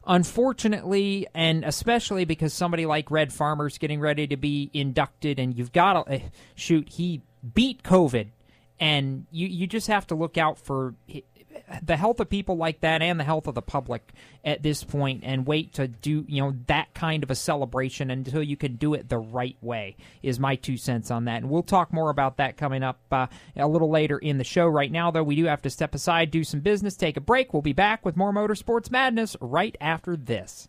Unfortunately, and especially because somebody like Red Farmer's getting ready to be inducted, and you've got to eh, shoot, he beat COVID, and you you just have to look out for the health of people like that and the health of the public at this point and wait to do you know that kind of a celebration until you can do it the right way is my two cents on that. And we'll talk more about that coming up uh, a little later in the show. Right now though we do have to step aside do some business take a break. We'll be back with more motorsports madness right after this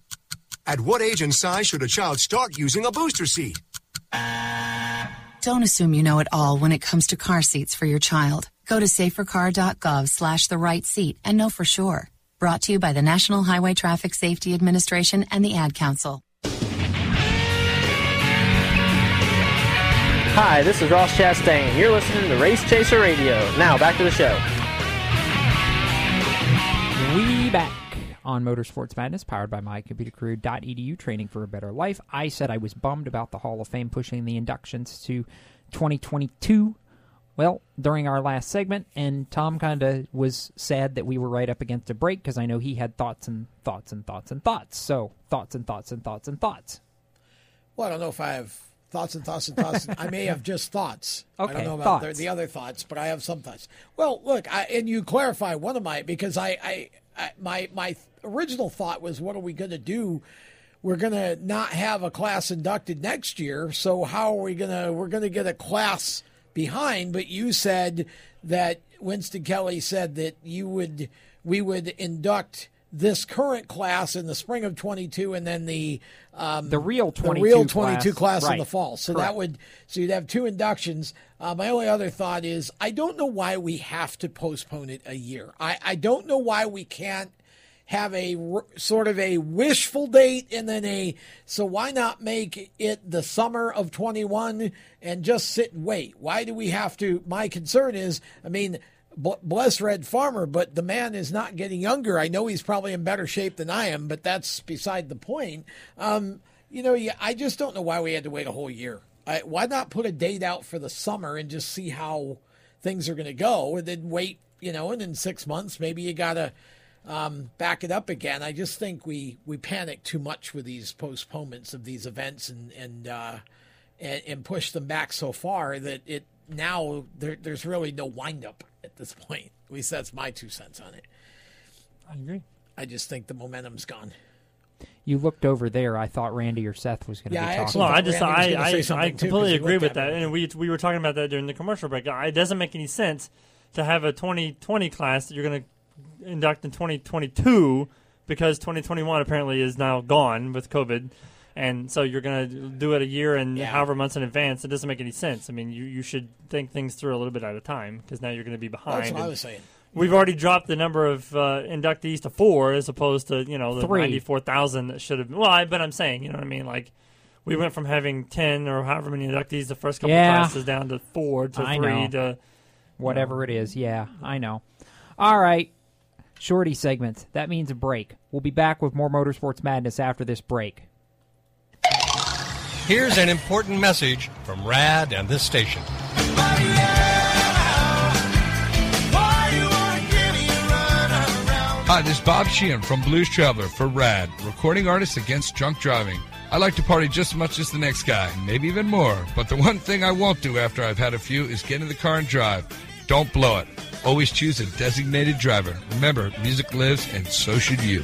At what age and size should a child start using a booster seat? Don't assume you know it all when it comes to car seats for your child. Go to safercar.gov slash the right seat and know for sure. Brought to you by the National Highway Traffic Safety Administration and the Ad Council. Hi, this is Ross Chastain. You're listening to Race Chaser Radio. Now, back to the show. We back on Motorsports Madness, powered by mycomputercareer.edu, training for a better life. I said I was bummed about the Hall of Fame pushing the inductions to 2022. Well, during our last segment, and Tom kind of was sad that we were right up against a break because I know he had thoughts and thoughts and thoughts and thoughts. So, thoughts and thoughts and thoughts and thoughts. Well, I don't know if I have thoughts and thoughts and thoughts. I may have just thoughts. I don't know about the, the other thoughts, but I have some thoughts. Well, look, I, and you clarify one of my because I, I, I my my original thought was, what are we going to do? We're going to not have a class inducted next year, so how are we going to? We're going to get a class behind. But you said that Winston Kelley said that you would we would induct this current class in the spring of 22 and then the um, The real the 22 real 22 class. class, in the fall so Correct. that would so you'd have two inductions uh, my only other thought is i don't know why we have to postpone it a year i, I don't know why we can't have a sort of a wishful date and then a so why not make it the summer of 21 and just sit and wait? Why do we have to my concern is i mean bl- bless red farmer but the man is not getting younger. I know he's probably in better shape than i am but that's beside the point. Um, you know i just don't know why we had to wait a whole year. Why not put a date out for the summer and just see how things are going to go and then wait you know and in six months maybe you gotta um, back it up again. I just think we we panic too much with these postponements of these events and and uh, and, and push them back so far that it now there, there's really no wind up at this point. At least that's my two cents on it. I agree. I just think the momentum's gone. You looked over there. I thought Randy or Seth was going to Yeah, I be talking. actually Well, I just Randy I I, I something too, 'cause completely he agree with that, me. and we we were talking about that during the commercial break. It doesn't make any sense to have a 2020 class that you're going to induct in 2022 because 2021 apparently is now gone with COVID. And so you're going to do it a year and however months in advance. It doesn't make any sense. I mean, you, you should think things through a little bit at a time because now you're going to be behind. That's what I was saying. We've already dropped the number of uh, inductees to four as opposed to you know the ninety four thousand that should have. Well, I, but I'm saying you know what I mean. Like we went from having ten or however many inductees the first couple Yeah. classes down to four to I three know. to whatever it is. Yeah, I know. All right. Shorty segment. That means a break. We'll be back with more Motorsports Madness after this break. Here's an important message from RAD and this station. Hi, this is Bob Sheehan from Blues Traveler for RAD, recording artists against drunk driving. I like to party just as much as the next guy, maybe even more. But the one thing I won't do after I've had a few is get in the car and drive. Don't blow it. Always choose a designated driver. Remember, music lives and so should you.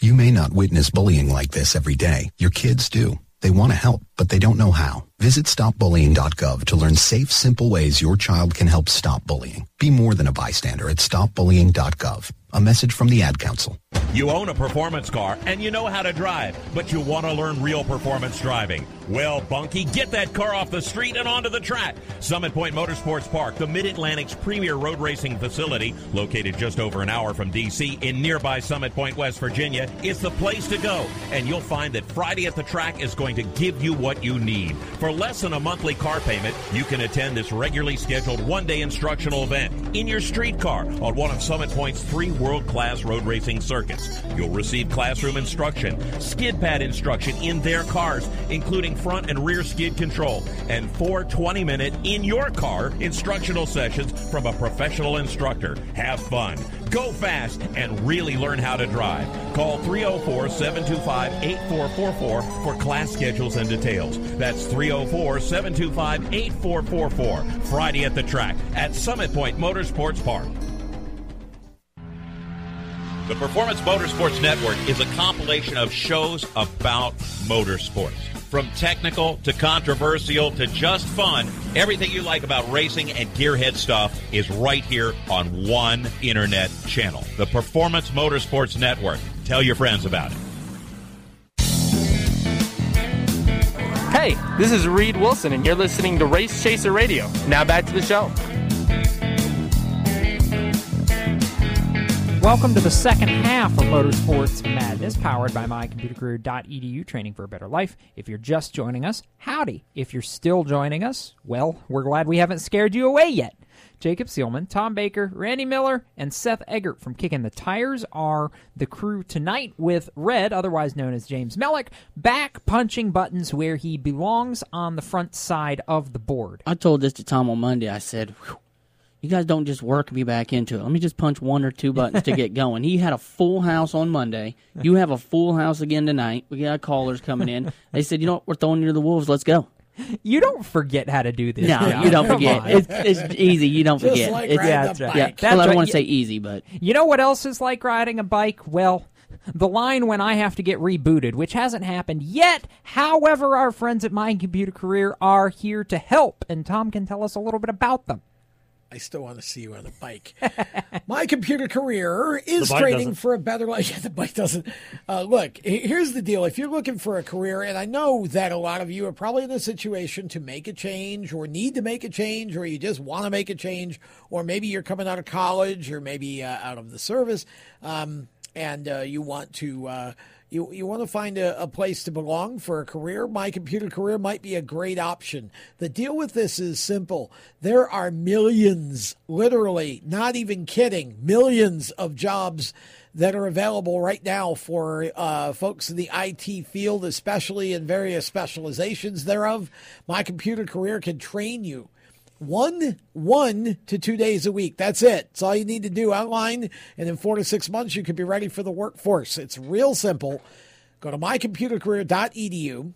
You may not witness bullying like this every day. Your kids do. They want to help, but they don't know how. Visit stopbullying.gov to learn safe, simple ways your child can help stop bullying. Be more than a bystander at stopbullying.gov. A message from the Ad Council. You own a performance car and you know how to drive, but you want to learn real performance driving. Well, Bunky, get that car off the street and onto the track. Summit Point Motorsports Park, the Mid Atlantic's premier road racing facility, located just over an hour from D.C. in nearby Summit Point, West Virginia, is the place to go. And you'll find that Friday at the track is going to give you what you need. For less than a monthly car payment, you can attend this regularly scheduled one day instructional event in your street car on one of Summit Point's three world class road racing circuits. You'll receive classroom instruction, skid pad instruction in their cars, including front and rear skid control, and four 20 minute in your car instructional sessions from a professional instructor. Have fun, go fast, and really learn how to drive. Call 304 725 8444 for class schedules and details. That's 304 725 8444. Friday at the track at Summit Point Motorsports Park. The Performance Motorsports Network is a compilation of shows about motorsports. From technical to controversial to just fun, everything you like about racing and gearhead stuff is right here on one internet channel. The Performance Motorsports Network. Tell your friends about it. Hey, this is Reed Wilson, and you're listening to Race Chaser Radio. Now back to the show. Welcome to the second half of Motorsports Madness, powered by mycomputercareer.edu, training for a better life. If you're just joining us, howdy. If you're still joining us, well, we're glad we haven't scared you away yet. Jacob Seelman, Tom Baker, Randy Miller, and Seth Eggert from Kicking the Tires are the crew tonight with Red, otherwise known as James Mellick, back punching buttons where he belongs on the front side of the board. I told this to Tom on Monday. I said, "Whew, you guys don't just work me back into it. Let me just punch one or two buttons to get going. He had a full house on Monday. You have a full house again tonight. We got callers coming in. They said, you know what? We're throwing you to the wolves. Let's go. You don't forget how to do this. No, job. you don't Come forget. It's, it's easy. You don't Just forget. like it's, riding a yeah, bike. yeah. That's well, I don't right. want to say easy, but You know what else is like riding a bike? Well, the line when I have to get rebooted, which hasn't happened yet. However, our friends at My Computer Career are here to help, and Tom can tell us a little bit about them. I still want to see you on a bike. My computer career is training doesn't. for a better life. Yeah, the bike doesn't. Uh, look, here's the deal. If you're looking for a career, and I know that a lot of you are probably in a situation to make a change or need to make a change, or you just want to make a change, or maybe you're coming out of college or maybe uh, out of the service, um, and uh, you want to. You, you want to find a, a place to belong for a career, my computer career might be a great option. The deal with this is simple. There are millions, literally, not even kidding, millions of jobs that are available right now for uh, folks in the IT field, especially in various specializations thereof. My computer career can train you one one to two days a week. That's it. It's all you need to do online, and in four to six months, you could be ready for the workforce. It's real simple. Go to mycomputercareer.edu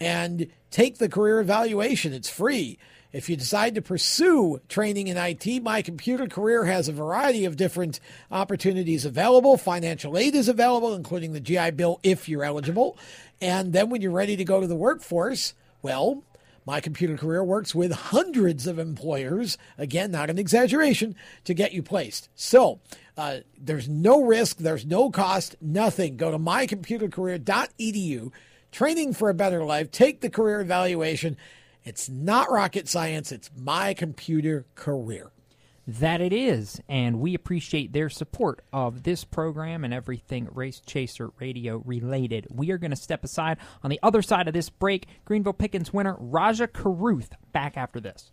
and take the career evaluation. It's free. If you decide to pursue training in IT, My Computer Career has a variety of different opportunities available. Financial aid is available, including the GI Bill if you're eligible. And then when you're ready to go to the workforce, well, My Computer Career works with hundreds of employers, again, not an exaggeration, to get you placed. So uh, there's no risk, there's no cost, nothing. Go to mycomputercareer.edu, training for a better life, take the career evaluation. It's not rocket science, it's my computer career that it is, and we appreciate their support of this program and everything Race Chaser Radio related. We are going to step aside on the other side of this break. Greenville Pickens winner Rajah Caruth back after this.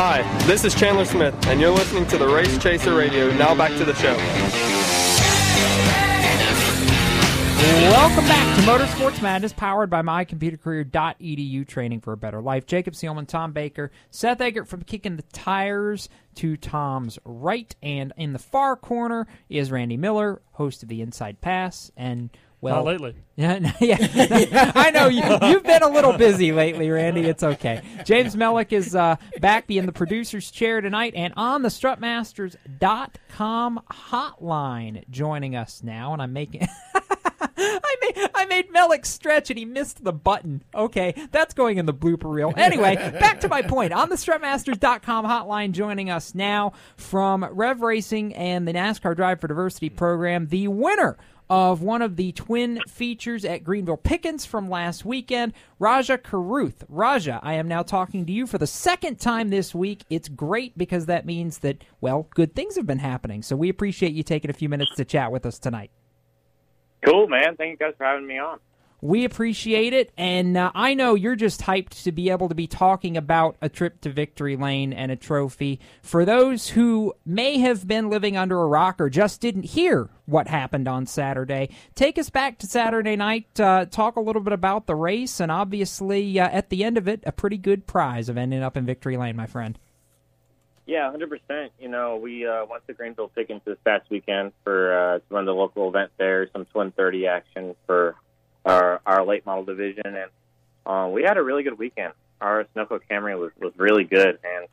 Hi, this is Chandler Smith, and you're listening to the Race Chaser Radio. Now back to the show. Welcome back to Motorsports Madness, powered by mycomputercareer.edu, training for a better life. Jacob Seelman, Tom Baker, Seth Eggert from Kicking the Tires to Tom's right, and in the far corner is Randy Miller, host of the Inside Pass, and well, Not lately. Yeah, yeah. I know you, you've been a little busy lately, Randy. It's okay. James Mellick is uh, back in the producer's chair tonight and on the strutmasters.com hotline joining us now. And I'm making. I made I made Mellick stretch and he missed the button. Okay, that's going in the blooper reel. Anyway, back to my point. On the strutmasters.com hotline joining us now from Rev Racing and the NASCAR Drive for Diversity program, the winner of one of the twin features at Greenville Pickens from last weekend, Rajah Caruth. Rajah, I am now talking to you for the second time this week. It's great because that means that, well, good things have been happening. So we appreciate you taking a few minutes to chat with us tonight. Cool, man. Thank you guys for having me on. We appreciate it, and uh, I know you're just hyped to be able to be talking about a trip to victory lane and a trophy. For those who may have been living under a rock or just didn't hear what happened on Saturday, take us back to Saturday night. Uh, talk a little bit about the race, and obviously, uh, at the end of it, a pretty good prize of ending up in victory lane, my friend. Yeah, hundred percent. You know, we uh, went to Greenville Pickens this past weekend for uh, to run the local event there, some Twin Thirty action for our our late model division, and um, we had a really good weekend. Our Sunoco Camry was was really good, and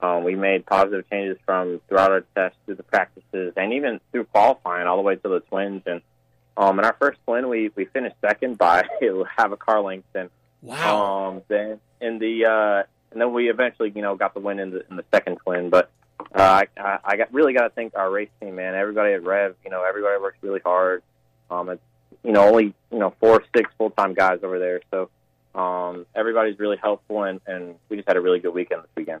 um, we made positive changes from throughout our tests through the practices, and even through qualifying all the way to the twins. And um, in our first twin, we we finished second by have a car length, and wow. Um, then in the uh, and then we eventually, you know, got the win in the in the second twin. But uh, I, I got really got to thank our race team, man. Everybody at Rev, you know, everybody works really hard. Um, it's you know only you know four or six full time guys over there, so um, everybody's really helpful, and and we just had a really good weekend this weekend.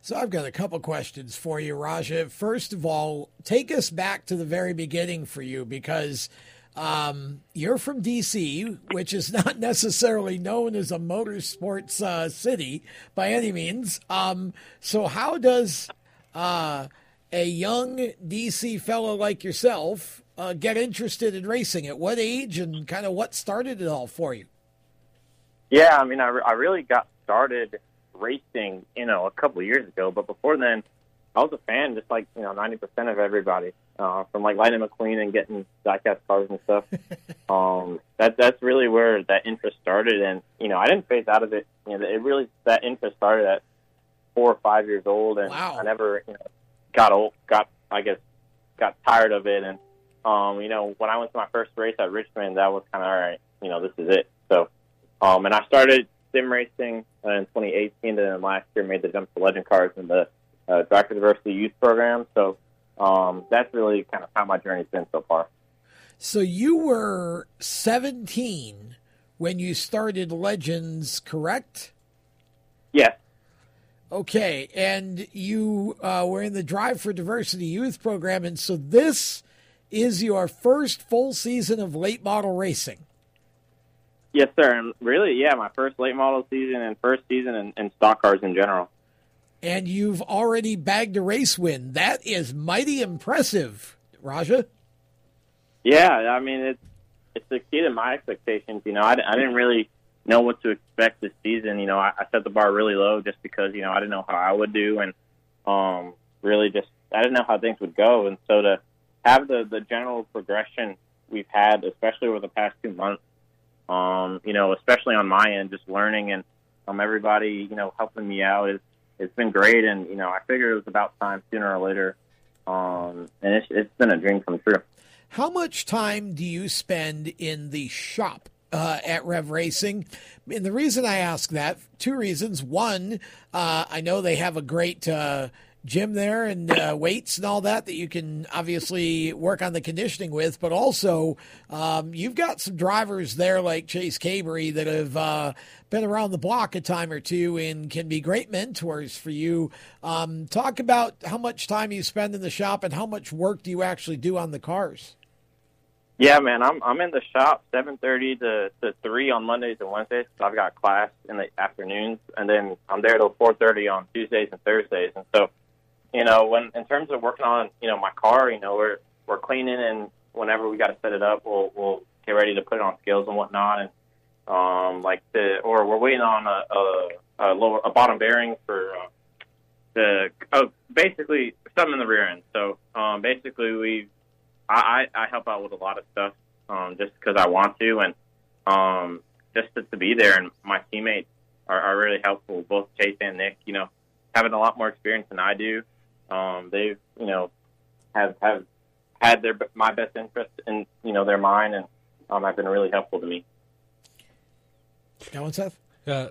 So I've got a couple questions for you, Rajah. First of all, take us back to the very beginning for you because um, you're from DC, which is not necessarily known as a motorsports uh, city by any means. Um, so, how does uh, a young DC fellow like yourself uh, get interested in racing? At what age and kind of what started it all for you? Yeah, I mean, I, re- I really got started racing, you know, a couple of years ago, but before then, I was a fan, just like you know, ninety percent of everybody, uh, from like Lightning McQueen and getting diecast cars and stuff. um, that that's really where that interest started, and you know, I didn't phase out of it. You know, it really that interest started at four or five years old, and wow. I never you know got old, got I guess got tired of it, and um, you know, when I went to my first race at Richmond, that was kind of all right. You know, this is it. So, um, and I started sim racing uh, in 2018, and then last year made the jump to legend cars in the uh, Drive for Diversity Youth Program. So um, that's really kind of how my journey's been so far. So you were 17 when you started Legends, correct? Yes. Okay, and you uh, were in the Drive for Diversity Youth Program, and so this is your first full season of late model racing. Yes, sir. And really, yeah, my first late model season and first season in, in stock cars in general and you've already bagged a race win. That is mighty impressive, Rajah. Yeah, I mean it's it's exceeded my expectations. You know, I, I didn't really know what to expect this season. You know, I, I set the bar really low just because you know I didn't know how I would do, and um, really just I didn't know how things would go, and so to have the the general progression we've had, especially over the past two months, um, you know, especially on my end, just learning and um, everybody, you know, helping me out is it's been great, and you know, I figured it was about time sooner or later. Um, and it's it's been a dream come true. How much time do you spend in the shop uh, at Rev Racing? And the reason I ask that, two reasons. One, uh, I know they have a great uh, gym there and uh, weights and all that that you can obviously work on the conditioning with, but also um, you've got some drivers there like Chase Cabre that have uh, been around the block a time or two and can be great mentors for you. Um, talk about how much time you spend in the shop and how much work do you actually do on the cars. Yeah, man, I'm I'm in the shop seven thirty to, to three on Mondays and Wednesdays. So I've got class in the afternoons, and then I'm there till four thirty on Tuesdays and Thursdays. And so you know, when in terms of working on, you know, my car, you know, we're we're cleaning and whenever we got to set it up, we'll we'll get ready to put it on scales and whatnot, and um, like the or we're waiting on a a, a lower a bottom bearing for uh, the oh, basically something in the rear end. So um, basically, we I I help out with a lot of stuff um, just because I want to, and um, just to, to be there. And my teammates are, are really helpful, both Chase and Nick. You know, having a lot more experience than I do. Um, they've you know have have had their my best interest in you know their mind, and um, have been really helpful to me. Go on, Seth. Uh,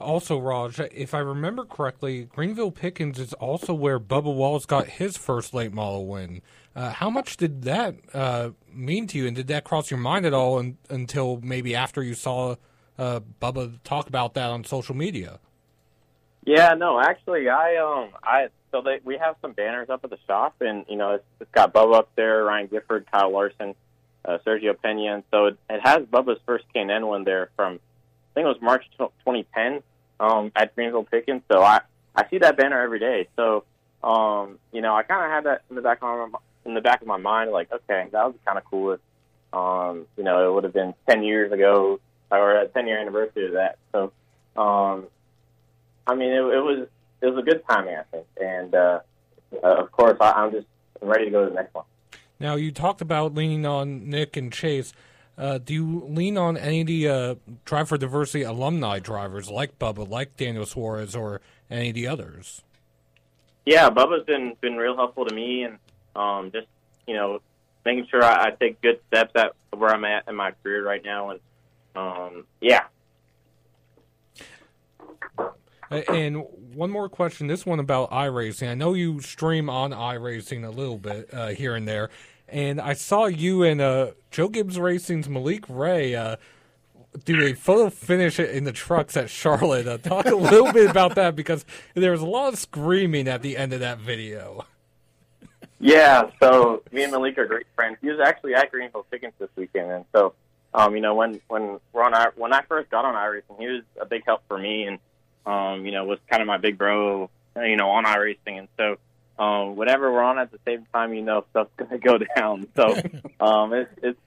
also, Raj, if I remember correctly, Greenville Pickens is also where Bubba Wallace got his first late model win. Uh, how much did that uh, mean to you, and did that cross your mind at all in, until maybe after you saw uh, Bubba talk about that on social media? Yeah, no, actually, I um, I so they we have some banners up at the shop, and you know it's, it's got Bubba up there, Ryan Gifford, Kyle Larson, uh, Sergio Pena, and so it, it has Bubba's first K&N one there from I think it was March 2010 um, at Greenville Pickens. So I I see that banner every day. So um, you know I kind of had that in the back of my, in the back of my mind, like okay, that would be kind of cool. If, um, you know, it would have been 10 years ago or a 10 year anniversary of that. So um, I mean, it, it was it was a good timing, I think, and uh, uh, of course I, I'm just ready to go to the next one. Now, you talked about leaning on Nick and Chase. Uh, do you lean on any of the uh, Drive for Diversity alumni drivers like Bubba, like Daniel Suarez, or any of the others? Yeah, Bubba's been been real helpful to me, and um, just you know making sure I, I take good steps at where I'm at in my career right now, and um, yeah. And one more question. This one about iRacing. I know you stream on iRacing a little bit uh, here and there, and I saw you and uh, Joe Gibbs Racing's Malik Ray uh, do a photo finish in the trucks at Charlotte. Uh, talk a little bit about that because there was a lot of screaming at the end of that video. Yeah, so me and Malik are great friends. He was actually at Greenville Pickens this weekend, and so um, you know when when we're on I, when I first got on iRacing, he was a big help for me, and um, you know was kind of my big bro, you know, on iRacing, and so um, whenever we're on at the same time, you know stuff's gonna go down. So um, it's it's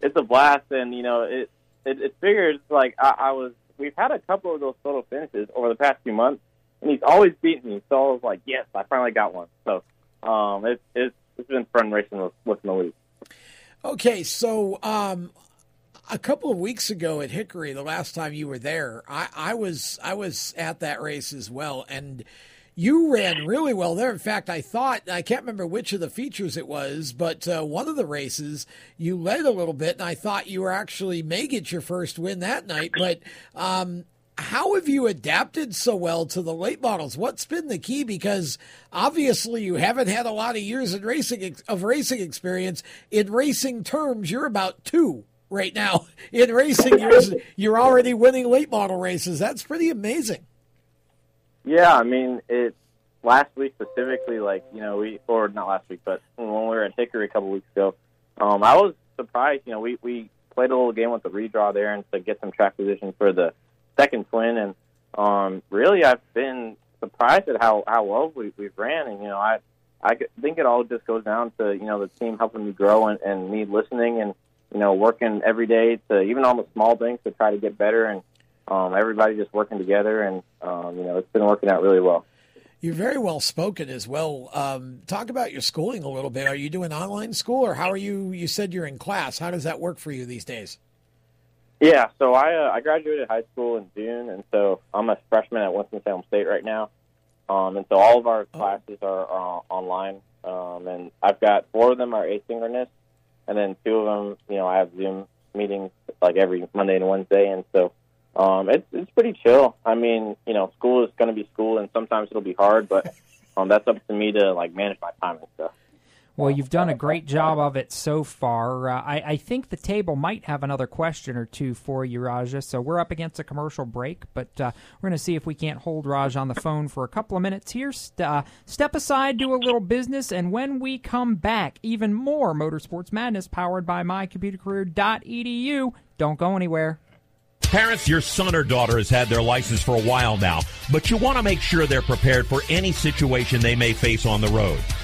it's a blast, and you know it it, it figures like I, I was. We've had a couple of those photo finishes over the past few months, and he's always beaten me. So I was like, yes, I finally got one. So um, it's it's it's been fun racing with, with Malik. Okay, so um, a couple of weeks ago at Hickory, the last time you were there, I, I was I was at that race as well, and you ran really well there. In fact, I thought I can't remember which of the features it was, but uh, one of the races you led a little bit, and I thought you were actually may get your first win that night. But um, how have you adapted so well to the late models? What's been the key? Because obviously you haven't had a lot of years in racing of racing experience. In racing terms, you're about two right now. In racing, you're you're already winning late model races. That's pretty amazing. Yeah, I mean it. Last week specifically, like you know, we or not last week, but when we were at Hickory a couple weeks ago, um, I was surprised. You know, we we played a little game with the redraw there and to get some track position for the second twin, and um, really I've been surprised at how how well we, we've ran, and you know I I think it all just goes down to you know the team helping me grow and, and me listening and you know working every day to even on the small things to try to get better and um, everybody just working together and um, you know it's been working out really well. You're very well spoken as well. Um, talk about your schooling a little bit. Are you doing online school or how are you? You said you're in class. How does that work for you these days? Yeah, so I uh, I graduated high school in June, and so I'm a freshman at Winston Salem State right now. Um, and so all of our classes are, are online, um, and I've got four of them are asynchronous, and then two of them, you know, I have Zoom meetings like every Monday and Wednesday, and so um, it's it's pretty chill. I mean, you know, school is going to be school, and sometimes it'll be hard, but um, that's up to me to like manage my time and stuff. Well, you've done a great job of it so far. Uh, I, I, think the table might have another question or two for you, Rajah. So we're up against a commercial break, but uh, we're going to see if we can't hold Raj on the phone for a couple of minutes here. St- uh, step aside, do a little business, and when we come back, even more Motorsports Madness powered by mycomputercareer.edu. Don't go anywhere. Parents, your son or daughter has had their license for a while now, but you want to make sure they're prepared for any situation they may face on the road.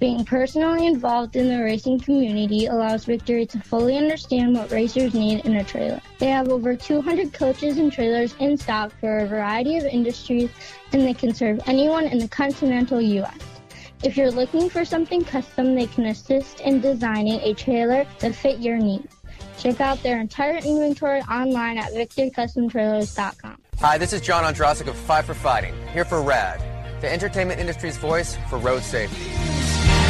Being personally involved in the racing community allows Victory to fully understand what racers need in a trailer. They have over 200 coaches and trailers in stock for a variety of industries, and they can serve anyone in the continental U.S. If you're looking for something custom, they can assist in designing a trailer that fit your needs. Check out their entire inventory online at victorycustomtrailers.com. Hi, this is John Ondrasik of Five for Fighting, here for RAD, the entertainment industry's voice for road safety.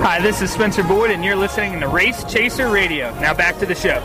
Hi, this is Spencer Boyd, and you're listening to Race Chaser Radio. Now back to the show.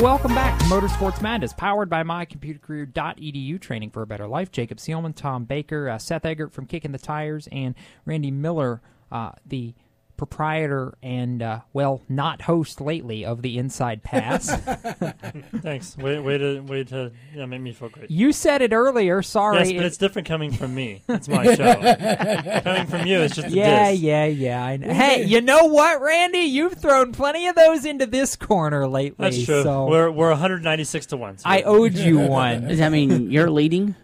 Welcome back to Motorsports Madness, powered by mycomputercareer.edu, training for a better life. Jacob Seelman, Tom Baker, uh, Seth Eggert from Kicking the Tires, and Randy Miller, uh, the proprietor and uh, well, not host lately of the Inside Pass. Thanks. Way, way to way to yeah, make me feel great. you said it earlier. Sorry, Yes, but it's different coming from me. It's my show. coming from you, it's just a yeah, diss. yeah, yeah. I know. Hey, you know what, Randy? You've thrown plenty of those into this corner lately. That's true. So We're we're 196 to one. so- I owed you one. Does that mean you're leading?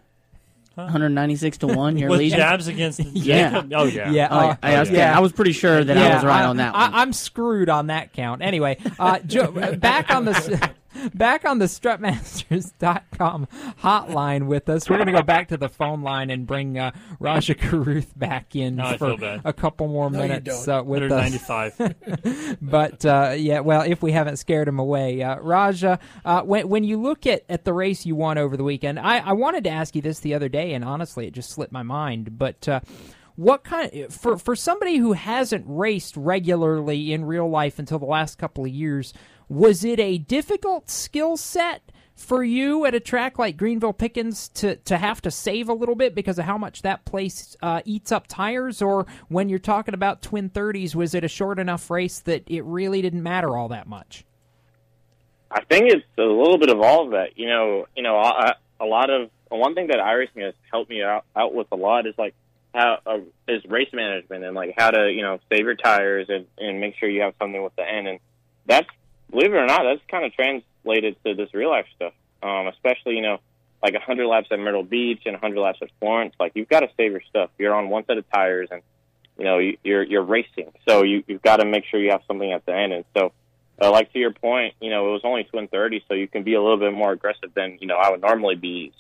196 to one. You're With leading. jabs against yeah. Jacob? Oh, yeah. Yeah, Oh, uh, I, I was, yeah. I was pretty sure that I was right I- on that one. I, I'm screwed on that count. Anyway, uh, Joe, back on the back on the strutmasters.com hotline with us. We're going to go back to the phone line and bring uh, Rajah Caruth back in Now I for a couple more No, minutes don't. uh, with us. 195. but uh, yeah, well, if we haven't scared him away, uh, Rajah, uh, when when you look at, at the race you won over the weekend, I, I wanted to ask you this the other day, and honestly, it just slipped my mind. But uh, what kind of, for for somebody who hasn't raced regularly in real life until the last couple of years, was it a difficult skill set? For you at a track like Greenville Pickens to, to have to save a little bit because of how much that place uh, eats up tires, or when you're talking about twin thirties, was it a short enough race that it really didn't matter all that much? I think it's a little bit of all of that. You know, you know, a, a lot of one thing that iRacing has helped me out, out with a lot is like how uh, is race management and like how to you know save your tires and and make sure you have something with the end. And that's believe it or not, that's kind of translated to this real life stuff. Um, especially you know like 100 laps at Myrtle Beach and 100 laps at Florence. Like you've got to save your stuff. You're on one set of tires and you know you, you're you're racing, so you you've got to make sure you have something at the end. And so uh, like to your point, you know, it was only twin thirty, so you can be a little bit more aggressive than you know I would normally be,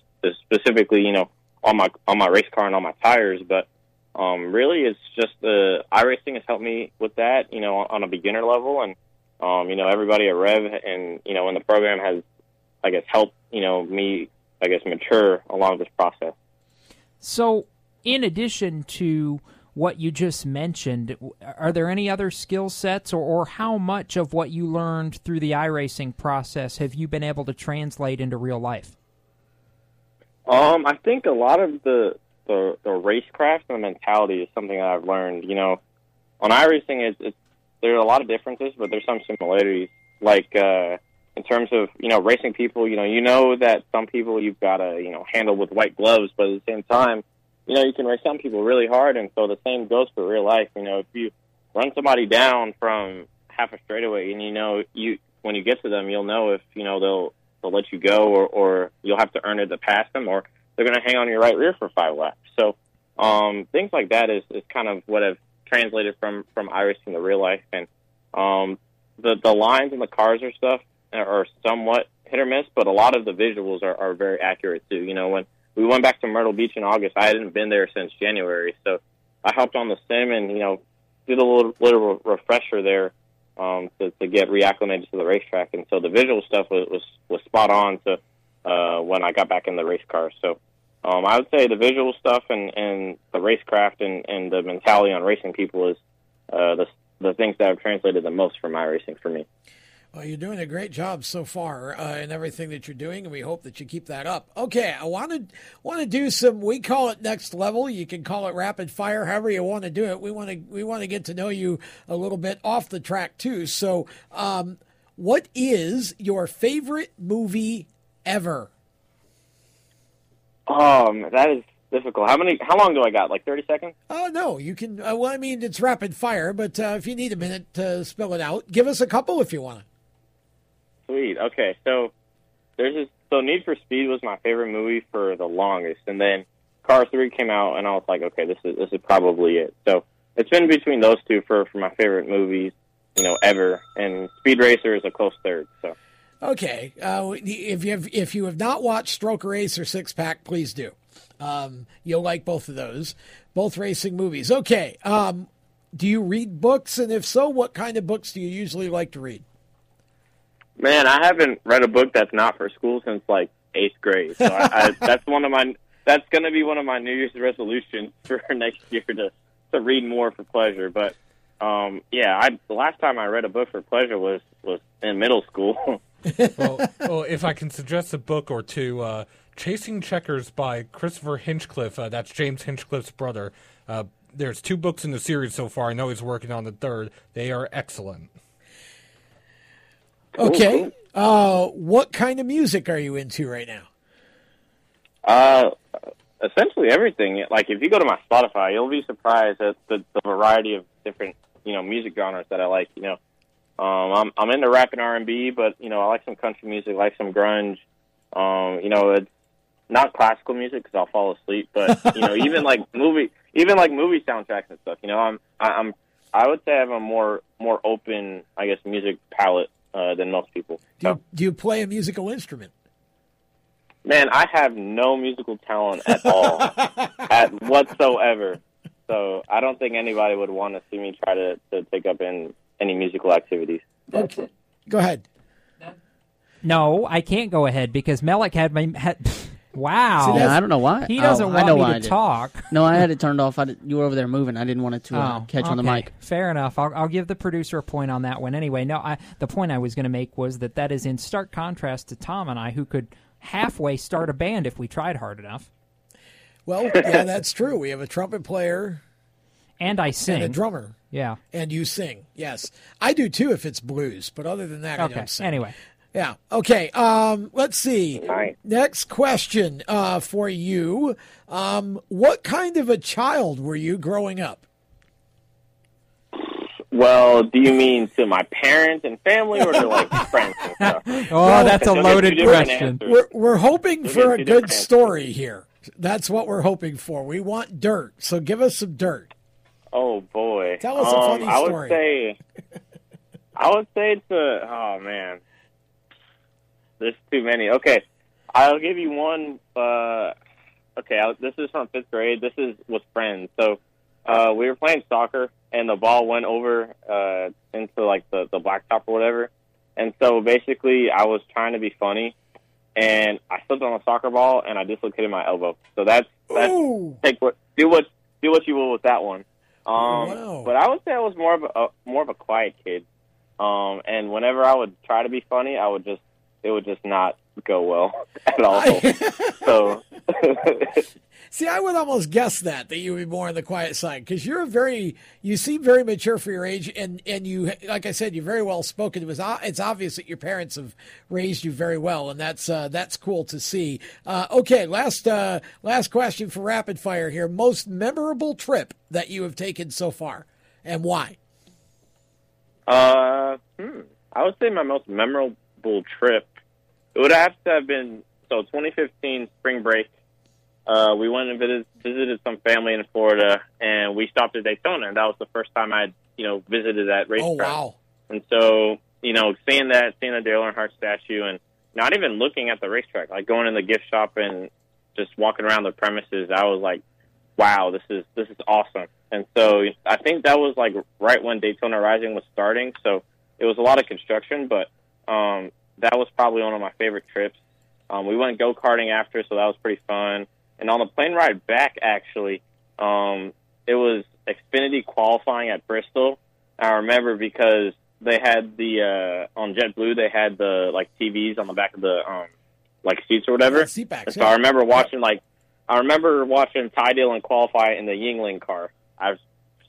specifically, you know, on my on my race car and on my tires. But um, really, it's just the iRacing has helped me with that, you know, on a beginner level, and um, you know, everybody at Rev and you know, in the program has, I guess, helped you know me, I guess, mature along this process. So, in addition to what you just mentioned, are there any other skill sets, or, or how much of what you learned through the iRacing process have you been able to translate into real life? Um, I think a lot of the the, the racecraft and the mentality is something that I've learned. You know, on iRacing, it's, it's there are a lot of differences, but there's some similarities. Like uh, in terms of you know racing people, you know, you know that some people you've got to you know handle with white gloves, but at the same time, you know, you can race some people really hard, and so the same goes for real life. You know, if you run somebody down from half a straightaway, and you know you when you get to them, you'll know if you know they'll they'll let you go, or or you'll have to earn it to pass them, or they're going to hang on your right rear for five laps. So um, things like that is is kind of what I've translated from from iRacing to real life, and um, the the lines and the cars or stuff are somewhat hit or miss, but a lot of the visuals are, are very accurate too. You know, when we went back to Myrtle Beach in August, I hadn't been there since January, so I hopped on the sim and you know did a little little refresher there um, to, to get reacclimated to the racetrack, and so the visual stuff was was, was spot on to uh, when I got back in the race car. So um, I would say the visual stuff and, and the racecraft and, and the mentality on racing people is uh, the the things that have translated the most from racing for me. Well, you're doing a great job so far uh, in everything that you're doing, and we hope that you keep that up. Okay, I want to want to do some. We call it next level. You can call it rapid fire, however you want to do it. We want to we want to get to know you a little bit off the track too. So, um, what is your favorite movie ever? Um, that is difficult. How many? How long do I got? Like thirty seconds? Oh no, you can. Uh, well, I mean, it's rapid fire, but uh, if you need a minute to spell it out, give us a couple if you want to. Sweet. Okay, so there's this. So Need for Speed was my favorite movie for the longest, and then Car Three came out, and I was like, okay, this is this is probably it. So it's been between those two for for my favorite movies, you know, ever. And Speed Racer is a close third. So. Okay, uh, if you have if you have not watched Stroker Ace or Six Pack, please do. Um, you'll like both of those, both racing movies. Okay, um, do you read books, and if so, what kind of books do you usually like to read? Man, I haven't read a book that's not for school since like eighth grade. So I, I, that's one of my that's going to be one of my New Year's resolutions for next year to to read more for pleasure. But um, yeah, I the last time I read a book for pleasure was was in middle school. well, well, if I can suggest a book or two, uh, Chasing Checkers by Christopher Hinchcliffe. Uh, that's James Hinchcliffe's brother. Uh, there's two books in the series so far. I know he's working on the third. They are excellent. Okay. Uh, what kind of music are you into right now? Uh, essentially everything. Like if you go to my Spotify, you'll be surprised at the, the variety of different you know music genres that I like. You know, um, I'm I'm into rap and R and B, but you know I like some country music, like some grunge. Um, you know, it's not classical music because I'll fall asleep, but you know even like movie, even like movie soundtracks and stuff. You know, I'm I, I'm I would say I have a more more open, I guess, music palette uh, than most people. Do you, do you play a musical instrument? Man, I have no musical talent at all, at whatsoever. So I don't think anybody would want to see me try to, to take up in any musical activities. Okay, go ahead. No, I can't go ahead because Mellick had my. Had, wow. Yeah, I don't know why. He doesn't Oh, I want know me why to I did. talk. No, I had it turned off. I did, you were over there moving. I didn't want it to uh, Oh, catch on the mic. Fair enough. I'll, I'll give the producer a point on that one. Anyway, no, I, the point I was going to make was that that is in stark contrast to Tom and I, who could halfway start a band if we tried hard enough. Well, yeah, that's true. We have a trumpet player And I sing. and a drummer, Yeah. and you sing. Yes, I do too if it's blues, but other than that, I don't sing. Anyway. Yeah. Okay. Um, let's see. All right. Next question uh, for you. Um, what kind of a child were you growing up? Well, do you mean to my parents and family or to like friends and stuff? Oh, that's a Because you'll get loaded question. We're, we're hoping You'll for a good different answers. story here. That's what we're hoping for. We want dirt. So give us some dirt. Oh boy. Tell us a um, funny I would say I would say it's a oh man. There's too many. Okay. I'll give you one uh okay, I, this is from 5th grade. This is with friends. So uh we were playing soccer and the ball went over uh into like the the blacktop or whatever. And so basically I was trying to be funny and I slipped on a soccer ball and I dislocated my elbow. So that's that's Ooh. take what do what do what you will with that one. Um, Wow. but I would say I was more of a, a more of a quiet kid. Um, and whenever I would try to be funny, I would just it would just not go well at all. so See, I would almost guess that that you would be more on the quiet side because you're very you seem very mature for your age, and and you like I said, you're very well spoken. It was it's obvious that your parents have raised you very well, and that's uh, that's cool to see. Uh, okay, last uh, last question for rapid fire here: most memorable trip that you have taken so far, and why? uh, hmm, I would say my most memorable trip it would have to have been so 2015 spring break. Uh, we went and visited, visited some family in Florida, and we stopped at Daytona, and that was the first time I'd you know visited that racetrack. Oh wow! And so you know, seeing that, seeing the Dale Earnhardt statue, and not even looking at the racetrack, like going in the gift shop and just walking around the premises, I was like, wow, this is this is awesome. And so I think that was like right when Daytona Rising was starting, so it was a lot of construction, but um, that was probably one of my favorite trips. Um, we went go karting after, so that was pretty fun. And on the plane ride back, actually, um, it was Xfinity qualifying at Bristol. I remember because they had the uh, on JetBlue, they had the like TVs on the back of the um, like seats or whatever. seat backs, so yeah. I remember watching like I remember watching Ty Dillon qualify in the Yuengling car. I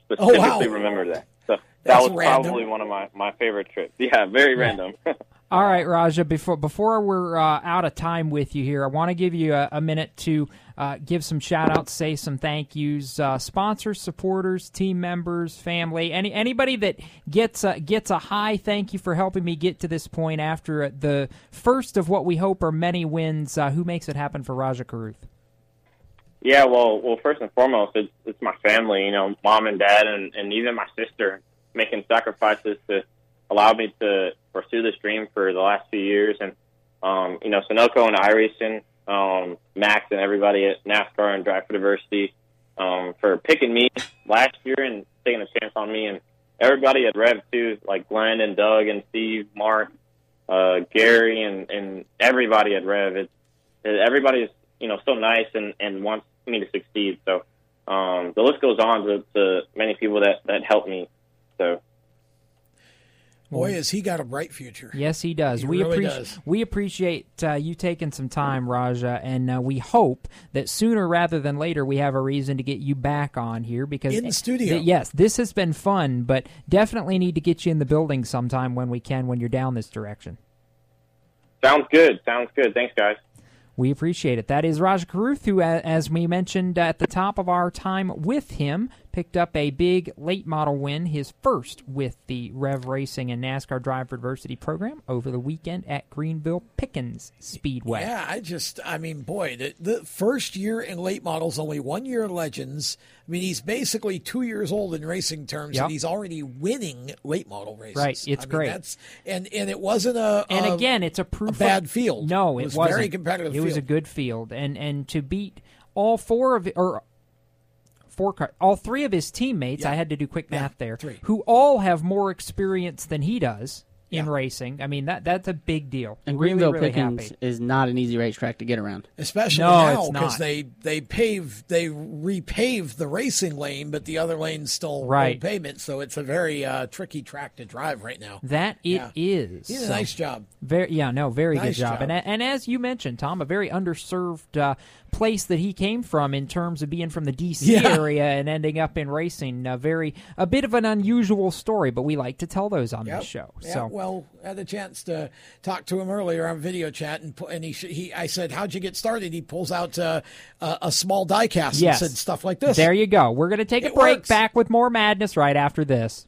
specifically Oh, wow. remember that. So that was random. probably one of my, my favorite trips. Yeah, very random. All right, Rajah. Before before we're uh, out of time with you here, I want to give you a, a minute to uh, give some shout outs, say some thank yous, uh, sponsors, supporters, team members, family, any anybody that gets a, gets a high thank you for helping me get to this point after the first of what we hope are many wins. Uh, who makes it happen for Rajah Caruth? Yeah, well, well, first and foremost, it's it's my family. You know, mom and dad, and and even my sister making sacrifices to allow me to pursue this dream for the last few years. And um, you know, Sunoco and iRacing, um, Max, and everybody at NASCAR and Drive for Diversity um, for picking me last year and taking a chance on me, and everybody at Rev too, like Glenn and Doug and Steve, Mark, uh, Gary, and and everybody at Rev. It's everybody's you know so nice and and wants me to succeed. So um, the list goes on to, to many people that that helped me. So Boy, has he got a bright future. Yes, he does. He we really appreciate does. we appreciate uh, you taking some time, Rajah, and uh, we hope that sooner rather than later we have a reason to get you back on here because In the studio. th- yes, this has been fun, but definitely need to get you in the building sometime when we can when you're down this direction. sounds good. Sounds good. Thanks, guys. We appreciate it. That is Raj Caruth, who, as we mentioned at the top of our time with him, picked up a big late model win, his first with the Rev Racing and NASCAR Drive for Diversity program over the weekend at Greenville Pickens Speedway. Yeah, I just, I mean, boy, the, the first year in late models, only one year in legends. I mean, he's basically two years old in racing terms, Yep. and he's already winning late model races. Right, it's I mean, great. That's and and it wasn't a and a- again, it's a proof a bad of, field. No, it it was very competitive. It was a good field, and and to beat all four of or four car, all three of his teammates. I had to do quick math there. three. Who all have more experience than he does in racing. I mean that that's a big deal. And really, Greenville really Pickens happy. is not an easy racetrack to get around. Especially No, now because they they paved they repaved the racing lane, but the other lane's still Right. old pavement, so it's a very uh, tricky track to drive right now. That it Yeah. is. He did a So, nice job. Very, yeah, no, very Nice good job. job. And and as you mentioned, Tom, a very underserved uh, place that he came from in terms of being from the D.C. Yeah. area and ending up in racing. A very a bit of an unusual story, but we like to tell those on Yep. this show. Yeah, so well, I had a chance to talk to him earlier on video chat, and and he he I said, "How'd you get started?" He pulls out uh, a, a small diecast yes, and said stuff like this. There you go. We're going to take a break. works. Back with more madness right after this.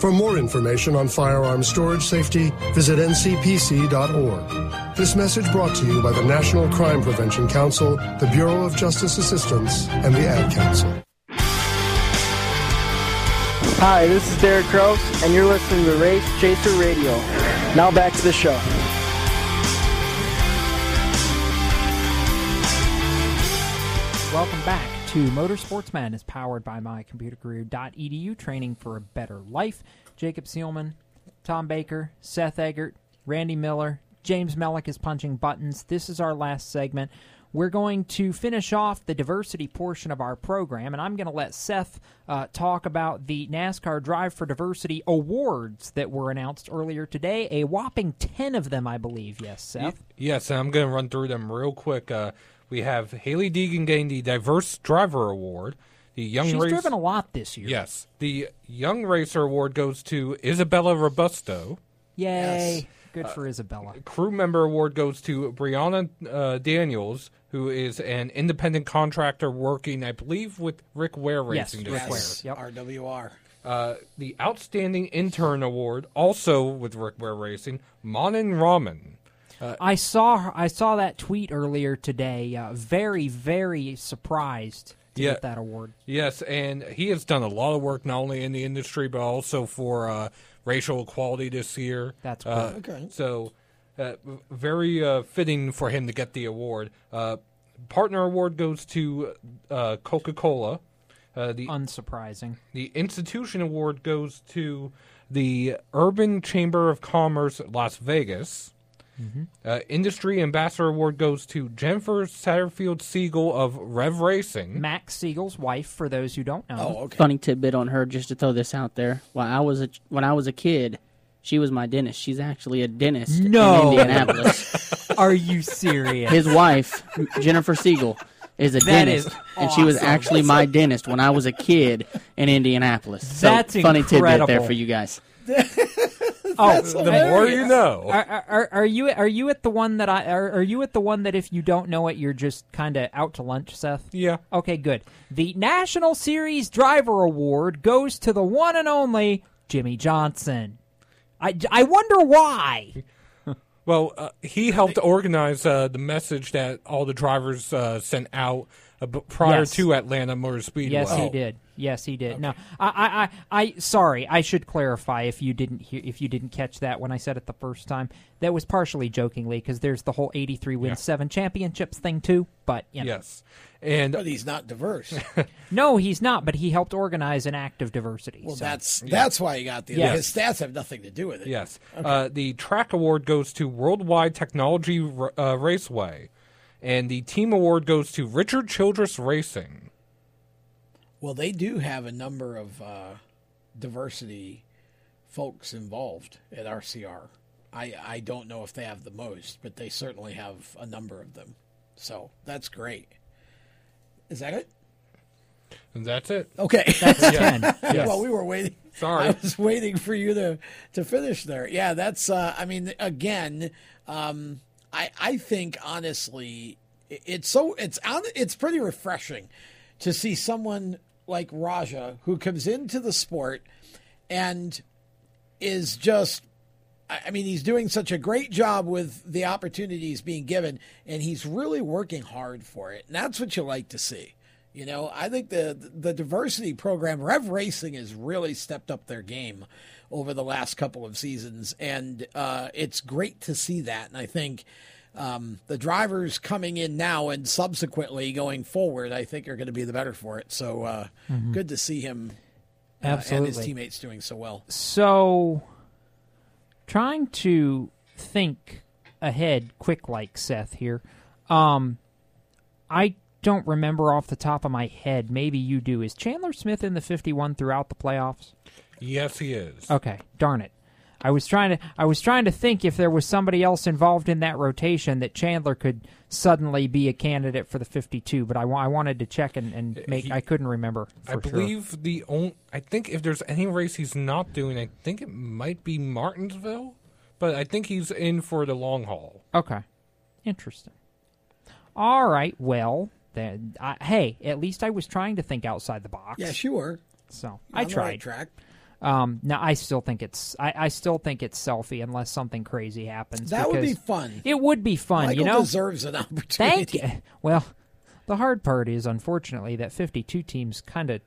For more information on firearm storage safety, visit ncpc.org. This message brought to you by the National Crime Prevention Council, the Bureau of Justice Assistance, and the Ad Council. Hi, this is Derek Kraus, and you're listening to Race Chaser Radio. Now back to the show. Welcome back to Motorsports Madness, powered by mycomputercareer.edu, training for a better life. Jacob Seelman, Tom Baker, Seth Eggert, Randy Miller, James Mellick is punching buttons. This is our last segment. We're going to finish off the diversity portion of our program, and I'm going to let Seth uh, talk about the NASCAR Drive for Diversity awards that were announced earlier today. A whopping 10 of them, I believe. Yes, Seth? Yes, and I'm going to run through them real quick. Uh, we have Hailie Deegan getting the Diverse Driver Award. The Young She's Race- driven a lot this year. Yes. The Young Racer Award goes to Isabella Robusto. Yay. Good for Isabella. Crew Member Award goes to Brianna uh, Daniels, who is an independent contractor working, I believe, with Rick Ware Yes, Racing. Rick this year. Ware. RWR. Uh, the Outstanding Intern Award, also with Rick Ware Racing, Manan Raman. Uh, I saw her, I saw that tweet earlier today. Uh, very, very surprised to Yeah. get that award. Yes, and he has done a lot of work not only in the industry but also for uh, racial equality this year. That's uh, cool. Okay. So, uh, very uh, fitting for him to get the award. Uh, partner award goes to uh, Coca Cola. Uh, the unsurprising. The institution award goes to the Urban Chamber of Commerce, Las Vegas. Mhm. Uh, Industry Ambassador Award goes to Jennifer Satterfield Siegel of Rev Racing. Max Siegel's wife, for those who don't know. Funny tidbit on her, just to throw this out there. While I was a, when I was a kid, she was my dentist. She's actually a dentist No. in Indianapolis. Are you serious? His wife, Jennifer Siegel, is a That dentist, is and she was awesome. actually my dentist when I was a kid in Indianapolis. So, That's funny tidbit there for you guys. Oh, The more you know. Are, are, are- are you are you at the one that I are, are you at the one that if you don't know it you're just kind of out to lunch, Seth? Yeah. Okay, good. The National Series Driver Award goes to the one and only Jimmie Johnson. I, I wonder why. Well, uh, he helped organize uh, the message that all the drivers uh, sent out uh, b- Yes. to Atlanta Motor Speedway. Yes, he did. Yes, he did. No, I, I, I, I, sorry, I should clarify if you didn't hear, if you didn't catch that when I said it the first time. That was partially jokingly because there's the whole 83 wins Yeah. seven championships thing too. But you know. Yes, and But he's not diverse. no, he's not. But he helped organize an act of diversity. Well, so- that's that's why he got the. Yes. His stats have nothing to do with it. Yes. Uh, the track award goes to Worldwide Technology uh, Raceway, and the team award goes to Richard Childress Racing. Well, they do have a number of uh, diversity folks involved at RCR. I I don't know if they have the most, but they certainly have a number of them. So that's great. Is that it? And that's it. Okay. That's Yeah. 10. Yes. well, we were waiting. Sorry. I was waiting for you to to finish there. Yeah, that's. Uh, I mean, again, um, I I think honestly, it's so it's on. It's pretty refreshing to see someone like Rajah who comes into the sport and is just. I mean, he's doing such a great job with the opportunities being given, and he's really working hard for it. And that's what you like to see. You know, I think the the diversity program, Rev Racing, has really stepped up their game over the last couple of seasons, and uh, it's great to see that. And I think um, the drivers coming in now and subsequently going forward, I think are going to be the better for it. So uh, Mhm. good to see him uh, and his teammates doing so well. So, trying to think ahead quick like Seth here. Um, I don't remember off the top of my head. Maybe you do. Is Chandler Smith in the 51 throughout the playoffs? Yes, he is. Okay, darn it. I was trying to I was trying to think if there was somebody else involved in that rotation that Chandler could suddenly be a candidate for the 52, but I, I wanted to check and, and make I couldn't remember I for sure. believe the only. I think if there's any race he's not doing, I think it might be Martinsville, but I think he's in for the long haul. Okay. Interesting. All right. Well, then, I, hey, at least I was trying to think outside the box. Yeah, sure. So You're I on the tried. right track. Um, now I still think it's I, I still think it's selfie unless something crazy happens. That would be fun. It would be fun. Michael you know, deserves an opportunity. Thank you. Well, the hard part is unfortunately that 52 teams kind of.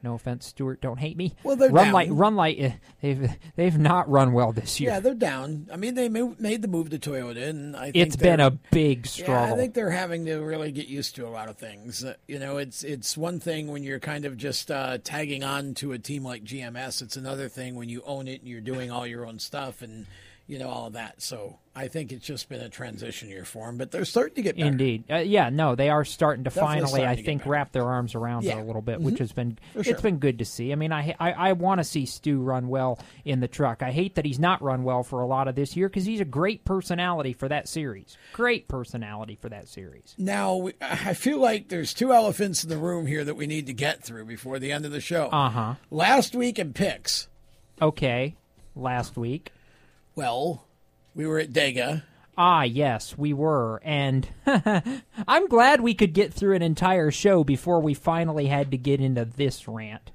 No offense, Stewart. Don't hate me. Well, they're run down. light. Run light. eh, They've they've not run well this year. Yeah, they're down. I mean, they made the move to Toyota, and I think It's been a big struggle. Yeah. I think they're having to really get used to a lot of things. Uh, you know, it's it's one thing when you're kind of just uh, tagging on to a team like GMS. It's another thing when you own it and you're doing all your own stuff and you know all of that. So I think it's just been a transition year for them, but they're starting to get better. Indeed, uh, yeah, no, they are starting to Definitely finally, starting I to think, wrap their arms around Yeah. it a little bit, Mhm. which has been For it's sure. been good to see. I mean, I I, I want to see Stu run well in the truck. I hate that he's not run well for a lot of this year because he's a great personality for that series. Great personality for that series. Now I feel like there's two elephants in the room here that we need to get through before the end of the show. Uh huh. Last week in picks. Okay, last week. Well, we were at Dega. Ah, yes, we were. And I'm glad we could get through an entire show before we finally had to get into this rant.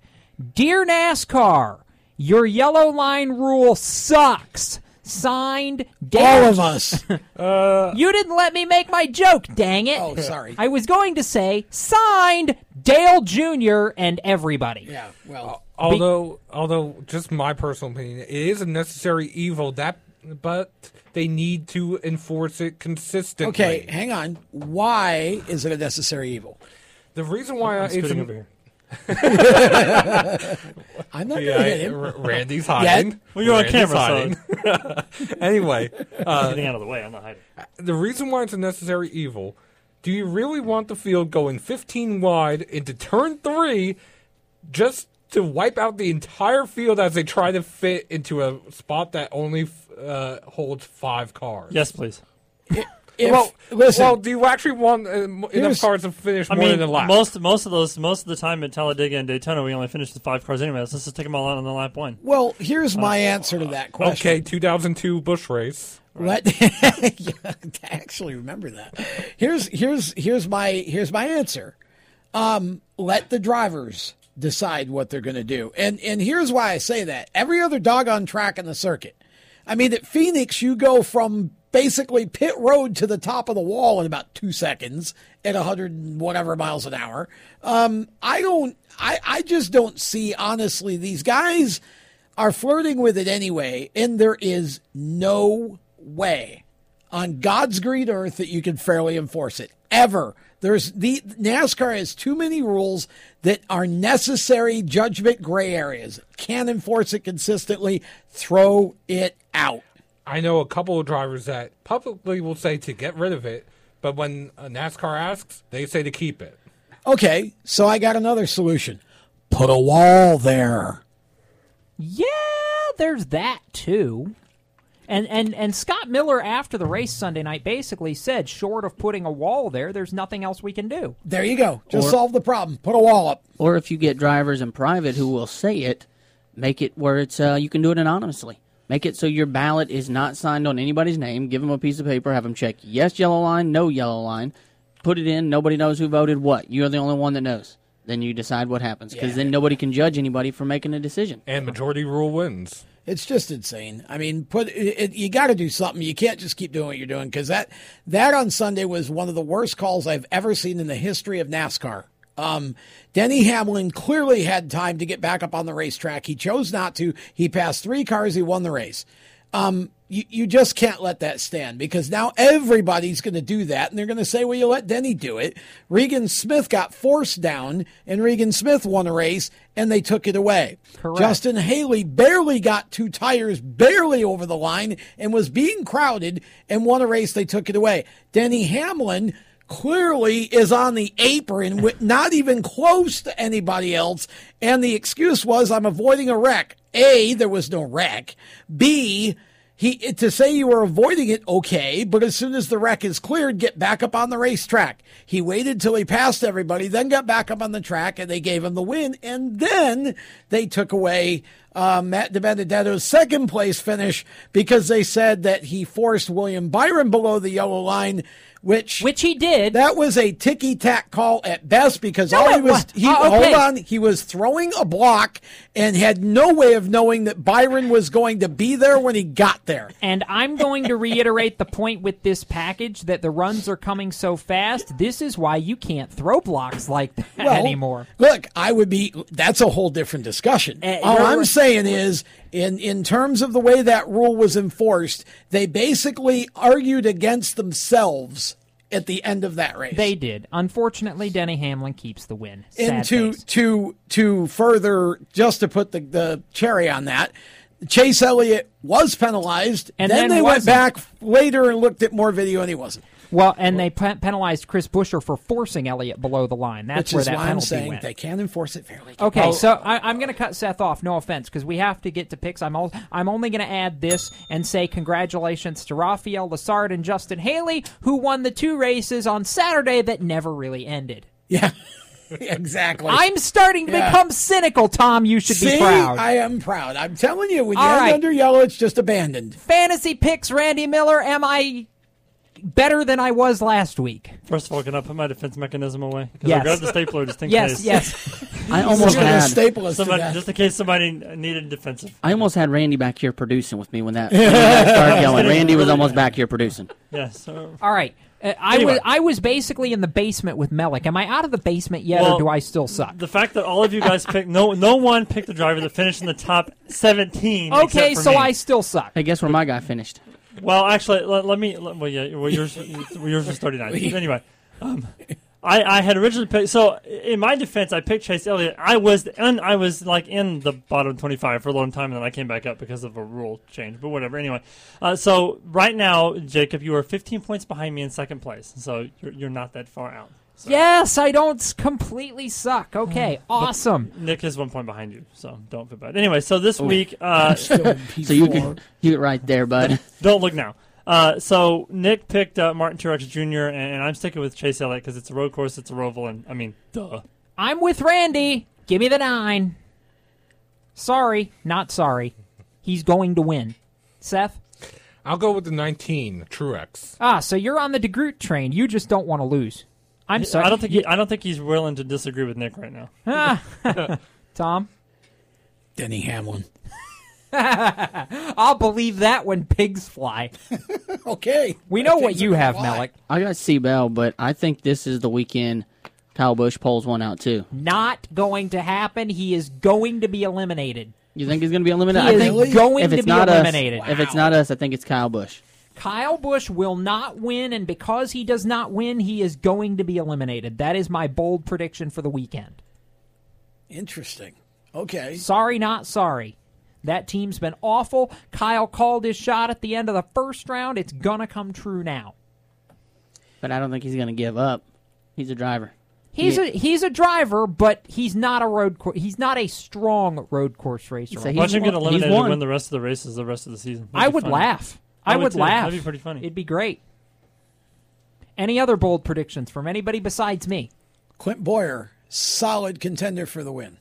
Dear NASCAR, your yellow line rule sucks. Signed, Dale. All of us. you didn't let me make my joke, dang it. Oh, sorry. I was going to say, signed, Dale Jr. and everybody. Yeah, well. Although, although, just my personal opinion, it is a necessary evil. That, but they need to enforce it consistently. Okay, hang on. Why is it a necessary evil? The reason why I'm it's scooting over here. I'm not Yeah, gonna hit him. R- Randy's Yet. hiding. Well, you're on camera, hiding. anyway, uh, Getting out of the way. I'm not hiding. the reason why it's a necessary evil. Do you really want the field going 15 wide into turn three, just to wipe out the entire field as they try to fit into a spot that only uh, holds five cars? Yes, please. If- well, listen. well, do you actually want uh, enough cars to finish I more mean, than a lap? most most of those most of the time at Talladega and Daytona, we only finish the five cars anyway. So let's just take them all out on the lap one. Well, here's my answer to that question. Okay, 2002 Busch race. Let yeah, I actually remember that. Here's here's here's my here's my answer. Um, let the drivers decide what they're going to do, and and here's why I say that. Every other dog on track in the circuit. I mean, at Phoenix, you go from basically pit road to the top of the wall in about two seconds at 100 and whatever miles an hour. Um, I don't, I, I just don't see, honestly, these guys are flirting with it anyway, and there is no way on God's green earth that you can fairly enforce it ever. There's the NASCAR has too many rules that are necessary judgment gray areas. Can't enforce it consistently. Throw it out. I know a couple of drivers that publicly will say to get rid of it, but when a NASCAR asks, they say to keep it. Okay, so I got another solution. Put a wall there. Yeah, there's that too. And and and Scott Miller after the race Sunday night basically said, short of putting a wall there, there's nothing else we can do. There you go. Just Or- solve the problem. Put a wall up. Or if you get drivers in private who will say it, make it where it's uh, you can do it anonymously. Make it so your ballot is not signed on anybody's name. Give them a piece of paper, have them check yes yellow line, no yellow line. Put it in. Nobody knows who voted what. You're the only one that knows. Then you decide what happens because then nobody can judge anybody for making a decision. And majority rule wins. It's just insane. I mean, put it, you got to do something. You can't just keep doing what you're doing because that that on Sunday was one of the worst calls I've ever seen in the history of NASCAR. Um, Denny Hamlin clearly had time to get back up on the racetrack. He chose not to. He passed three cars. He won the race. Um, you, you just can't let that stand because now everybody's going to do that and they're going to say, well, you let Denny do it. Regan Smith got forced down and Regan Smith won a race and they took it away. Correct. Justin Haley barely got two tires, barely over the line and was being crowded and won a race. They took it away. Denny Hamlin clearly is on the apron with not even close to anybody else. And the excuse was, I'm avoiding a wreck. A, there was no wreck. B, he to say you were avoiding it, okay, but as soon as the wreck is cleared, get back up on the racetrack. He waited till he passed everybody, then got back up on the track, and they gave him the win. And then they took away uh, Matt DiBenedetto's second place finish because they said that he forced William Byron below the yellow line. Which, which he did. That was a ticky tack call at best because No, all he was he uh, okay. hold on he was throwing a block and had no way of knowing that Byron was going to be there when he got there. And I'm going to reiterate the point with this package that the runs are coming so fast. This is why you can't throw blocks like that Well, anymore. Look, I would be. That's a whole different discussion. Eh, All I'm saying is, in in terms of the way that rule was enforced, they basically argued against themselves at the end of that race. They did. Unfortunately, Denny Hamlin keeps the win. Sad and to face. to to further just to put the, the cherry on that chase elliott was penalized And then, then they went wasn't. back later and looked at more video and he wasn't Well, and they pe- penalized Chris Buescher for forcing Elliott below the line. That's which where is that why i'm penalty saying went. they can enforce it fairly Okay, so I, I'm going to cut Seth off. No offense, because we have to get to picks. I'm al- I'm only going to add this and say congratulations to Raphael Lessard and Justin Haley, who won the two races on Saturday that never really ended. yeah exactly I'm starting to Yeah. become cynical. Tom, you should See, be proud. i am proud i'm telling you when All end right. under yellow it's just abandoned Fantasy picks, Randy Miller. Am I better than I was last week? First of all, can I put my defense mechanism away? Because Yes. I grabbed the stapler just in Yes, case. yes. I almost gonna had staple us Somebody, just in case somebody needed defensive. I almost had Randy back here producing with me when that, when that started going. Randy was almost back here producing. Yes. so- All right. Uh, I Anyway. was I was basically in the basement with Mellick. Am I out of the basement yet, Well, or do I still suck? The fact that all of you guys picked no no one picked the driver that finished in the top seventeen. Okay, for so me. I still suck. Hey, guess where my guy finished? Well, actually, let, let me. Let, well, yeah, well, yours, yours was thirty nine. Anyway, um, I, I had originally picked. So, in my defense, I picked Chase Elliott. I was, and I was like in the bottom twenty five for a long time, and then I came back up because of a rule change. But whatever. Anyway, uh, so right now, Jacob, you are fifteen points behind me in second place. So you're, you're not that far out. Yes, I don't completely suck. Okay, awesome. Nick is one point behind you, so don't feel bad. Anyway, so this week, uh, So you can you right there, bud. Don't look now. Uh, so Nick picked uh, Martin Truex Jr. and, and I'm sticking with Chase Elliott because it's a road course, it's a roval, and I mean, duh. I'm with Randy. Give me the nine. Sorry, not sorry. He's going to win. Seth? I'll go with the 19, Truex. Ah, so you're on the DeGroot train. You just don't want to lose. I'm sorry. I don't think he, I don't think he's willing to disagree with Nick right now. Ah. Tom? denny hamlin I'll believe that when pigs fly. okay We know what you have, Mellick. I got C Bell, but I think this is the weekend Kyle Busch pulls one out too. Not going to happen. He is going to be eliminated. You think he's going to be eliminated? He I is think going if to it's be not eliminated. Us, If it's not us, I think it's Kyle Busch. Kyle Busch will not win, and because he does not win, he is going to be eliminated. That is my bold prediction for the weekend. interesting okay Sorry, not sorry. That team's been awful. Kyle called his shot at the end of the first round. It's gonna come true now. But I don't think he's going to give up. He's a driver. He's Yeah. a he's a driver, but he's not a road course. He's not a strong road course racer. So Watch him get eliminated and win the rest of the races the rest of the season. That'd I would funny. laugh. I, would too. laugh. That'd be pretty funny. It'd be great. Any other bold predictions from anybody besides me? Clint Bowyer, solid contender for the win.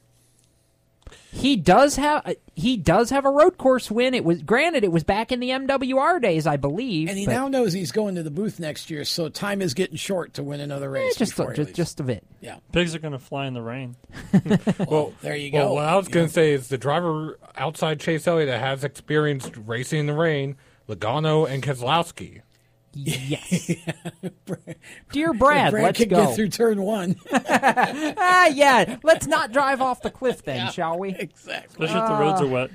He does have he does have a road course win. It was granted it was back in the MWR days, I believe. And he but- now knows he's going to the booth next year, so time is getting short to win another race. Eh, just a, just, just a bit. Yeah. Pigs are going to fly in the rain. well, there you go. Well, what I was going to say is the driver outside Chase Elliott that has experienced racing in the rain, Logano and Keselowski. Yes. Dear Brad, Brad let's can go. get through turn one. ah, yeah. Let's not drive off the cliff then, shall we? Exactly. Especially if the roads are wet.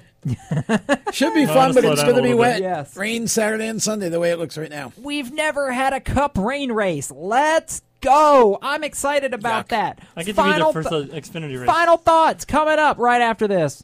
Should be fun, but it's going to be wet. Yes. Rain Saturday and Sunday, the way it looks right now. We've never had a cup rain race. Let's go. I'm excited about that. I get final to be the first th- uh, Xfinity race. Final thoughts coming up right after this.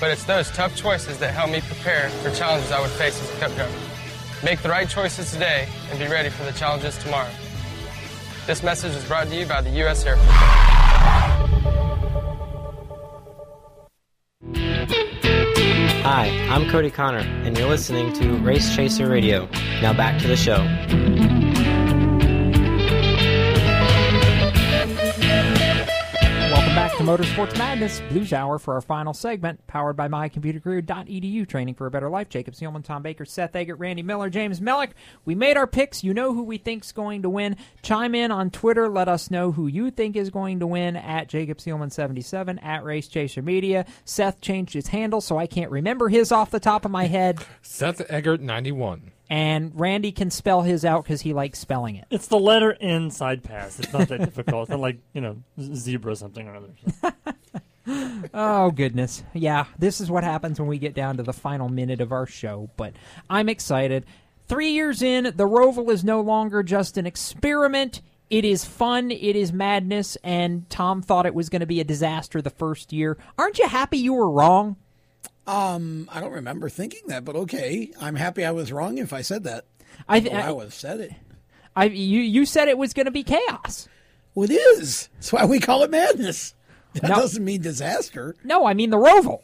But it's those tough choices that help me prepare for challenges I would face as a cup driver. Make the right choices today and be ready for the challenges tomorrow. This message is brought to you by the U.S. Air Force. Hi, I'm Cody Connor, and you're listening to Race Chaser Radio. Now back to the show. To Motorsports Madness Blues Hour for our final segment, powered by mycomputercareer.edu, training for a better life. Jacob Seelman, Tom Baker, Seth Eggert, Randy Miller, James Mellick. We made our picks. You know who we think's going to win. Chime in on Twitter. Let us know who you think is going to win at Jacob Seelman77 at Race Chaser Media. Seth changed his handle, so I can't remember his off the top of my head. Seth Eggert, 91. And Randy can spell his out because he likes spelling it. It's the letter N side pass. It's not that difficult. It's not like, you know, zebra something or other. oh goodness yeah this is what happens when we get down to the final minute of our show but i'm excited three years in the roval is no longer just an experiment It is fun. It is madness. And Tom thought it was going to be a disaster the first year. Aren't you happy you were wrong? Um, I don't remember thinking that, but okay. I'm happy I was wrong if I said that. I, th- oh, I would have said it. I you you said it was going to be chaos. Well, it is. That's why we call it madness. That No. doesn't mean disaster. No, I mean the Roval.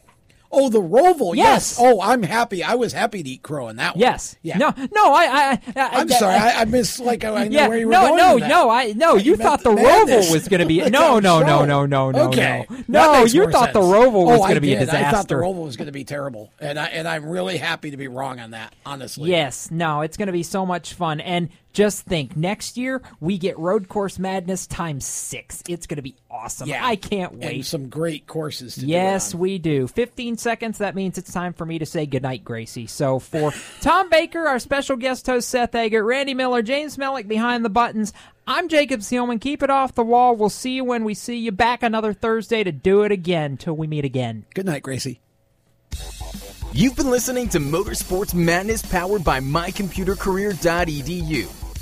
Oh, the Roval. Yes. Yes. Oh, I'm happy. I was happy to eat crow in that one. Yes. Yeah. No. No. I. I. I I'm sorry. I, I missed like I know yeah. where you were no. going. no. that. No. I. No. Thought You thought the madness. Roval was going to be. No. No. No. No. No. No. Okay. No. No. You thought the. Roval was Oh, going to be a disaster. I thought the Roval was going to be terrible, and I and I'm really happy to be wrong on that. Honestly. Yes, no, it's going to be so much fun. And just think, next year we get Road Course Madness times six. It's going to be awesome. Yeah. I can't wait. And some great courses to do Yes, on. we do. 15 seconds. That means it's time for me to say goodnight, Gracie. So for Tom Baker, our special guest host Seth Eggert, Randy Miller, James Mellick behind the buttons, I'm Jacob Seelman. Keep it off the wall. We'll see you when we see you back another Thursday to do it again till we meet again. Good night, Gracie. You've been listening to Motorsports Madness powered by mycomputercareer.edu.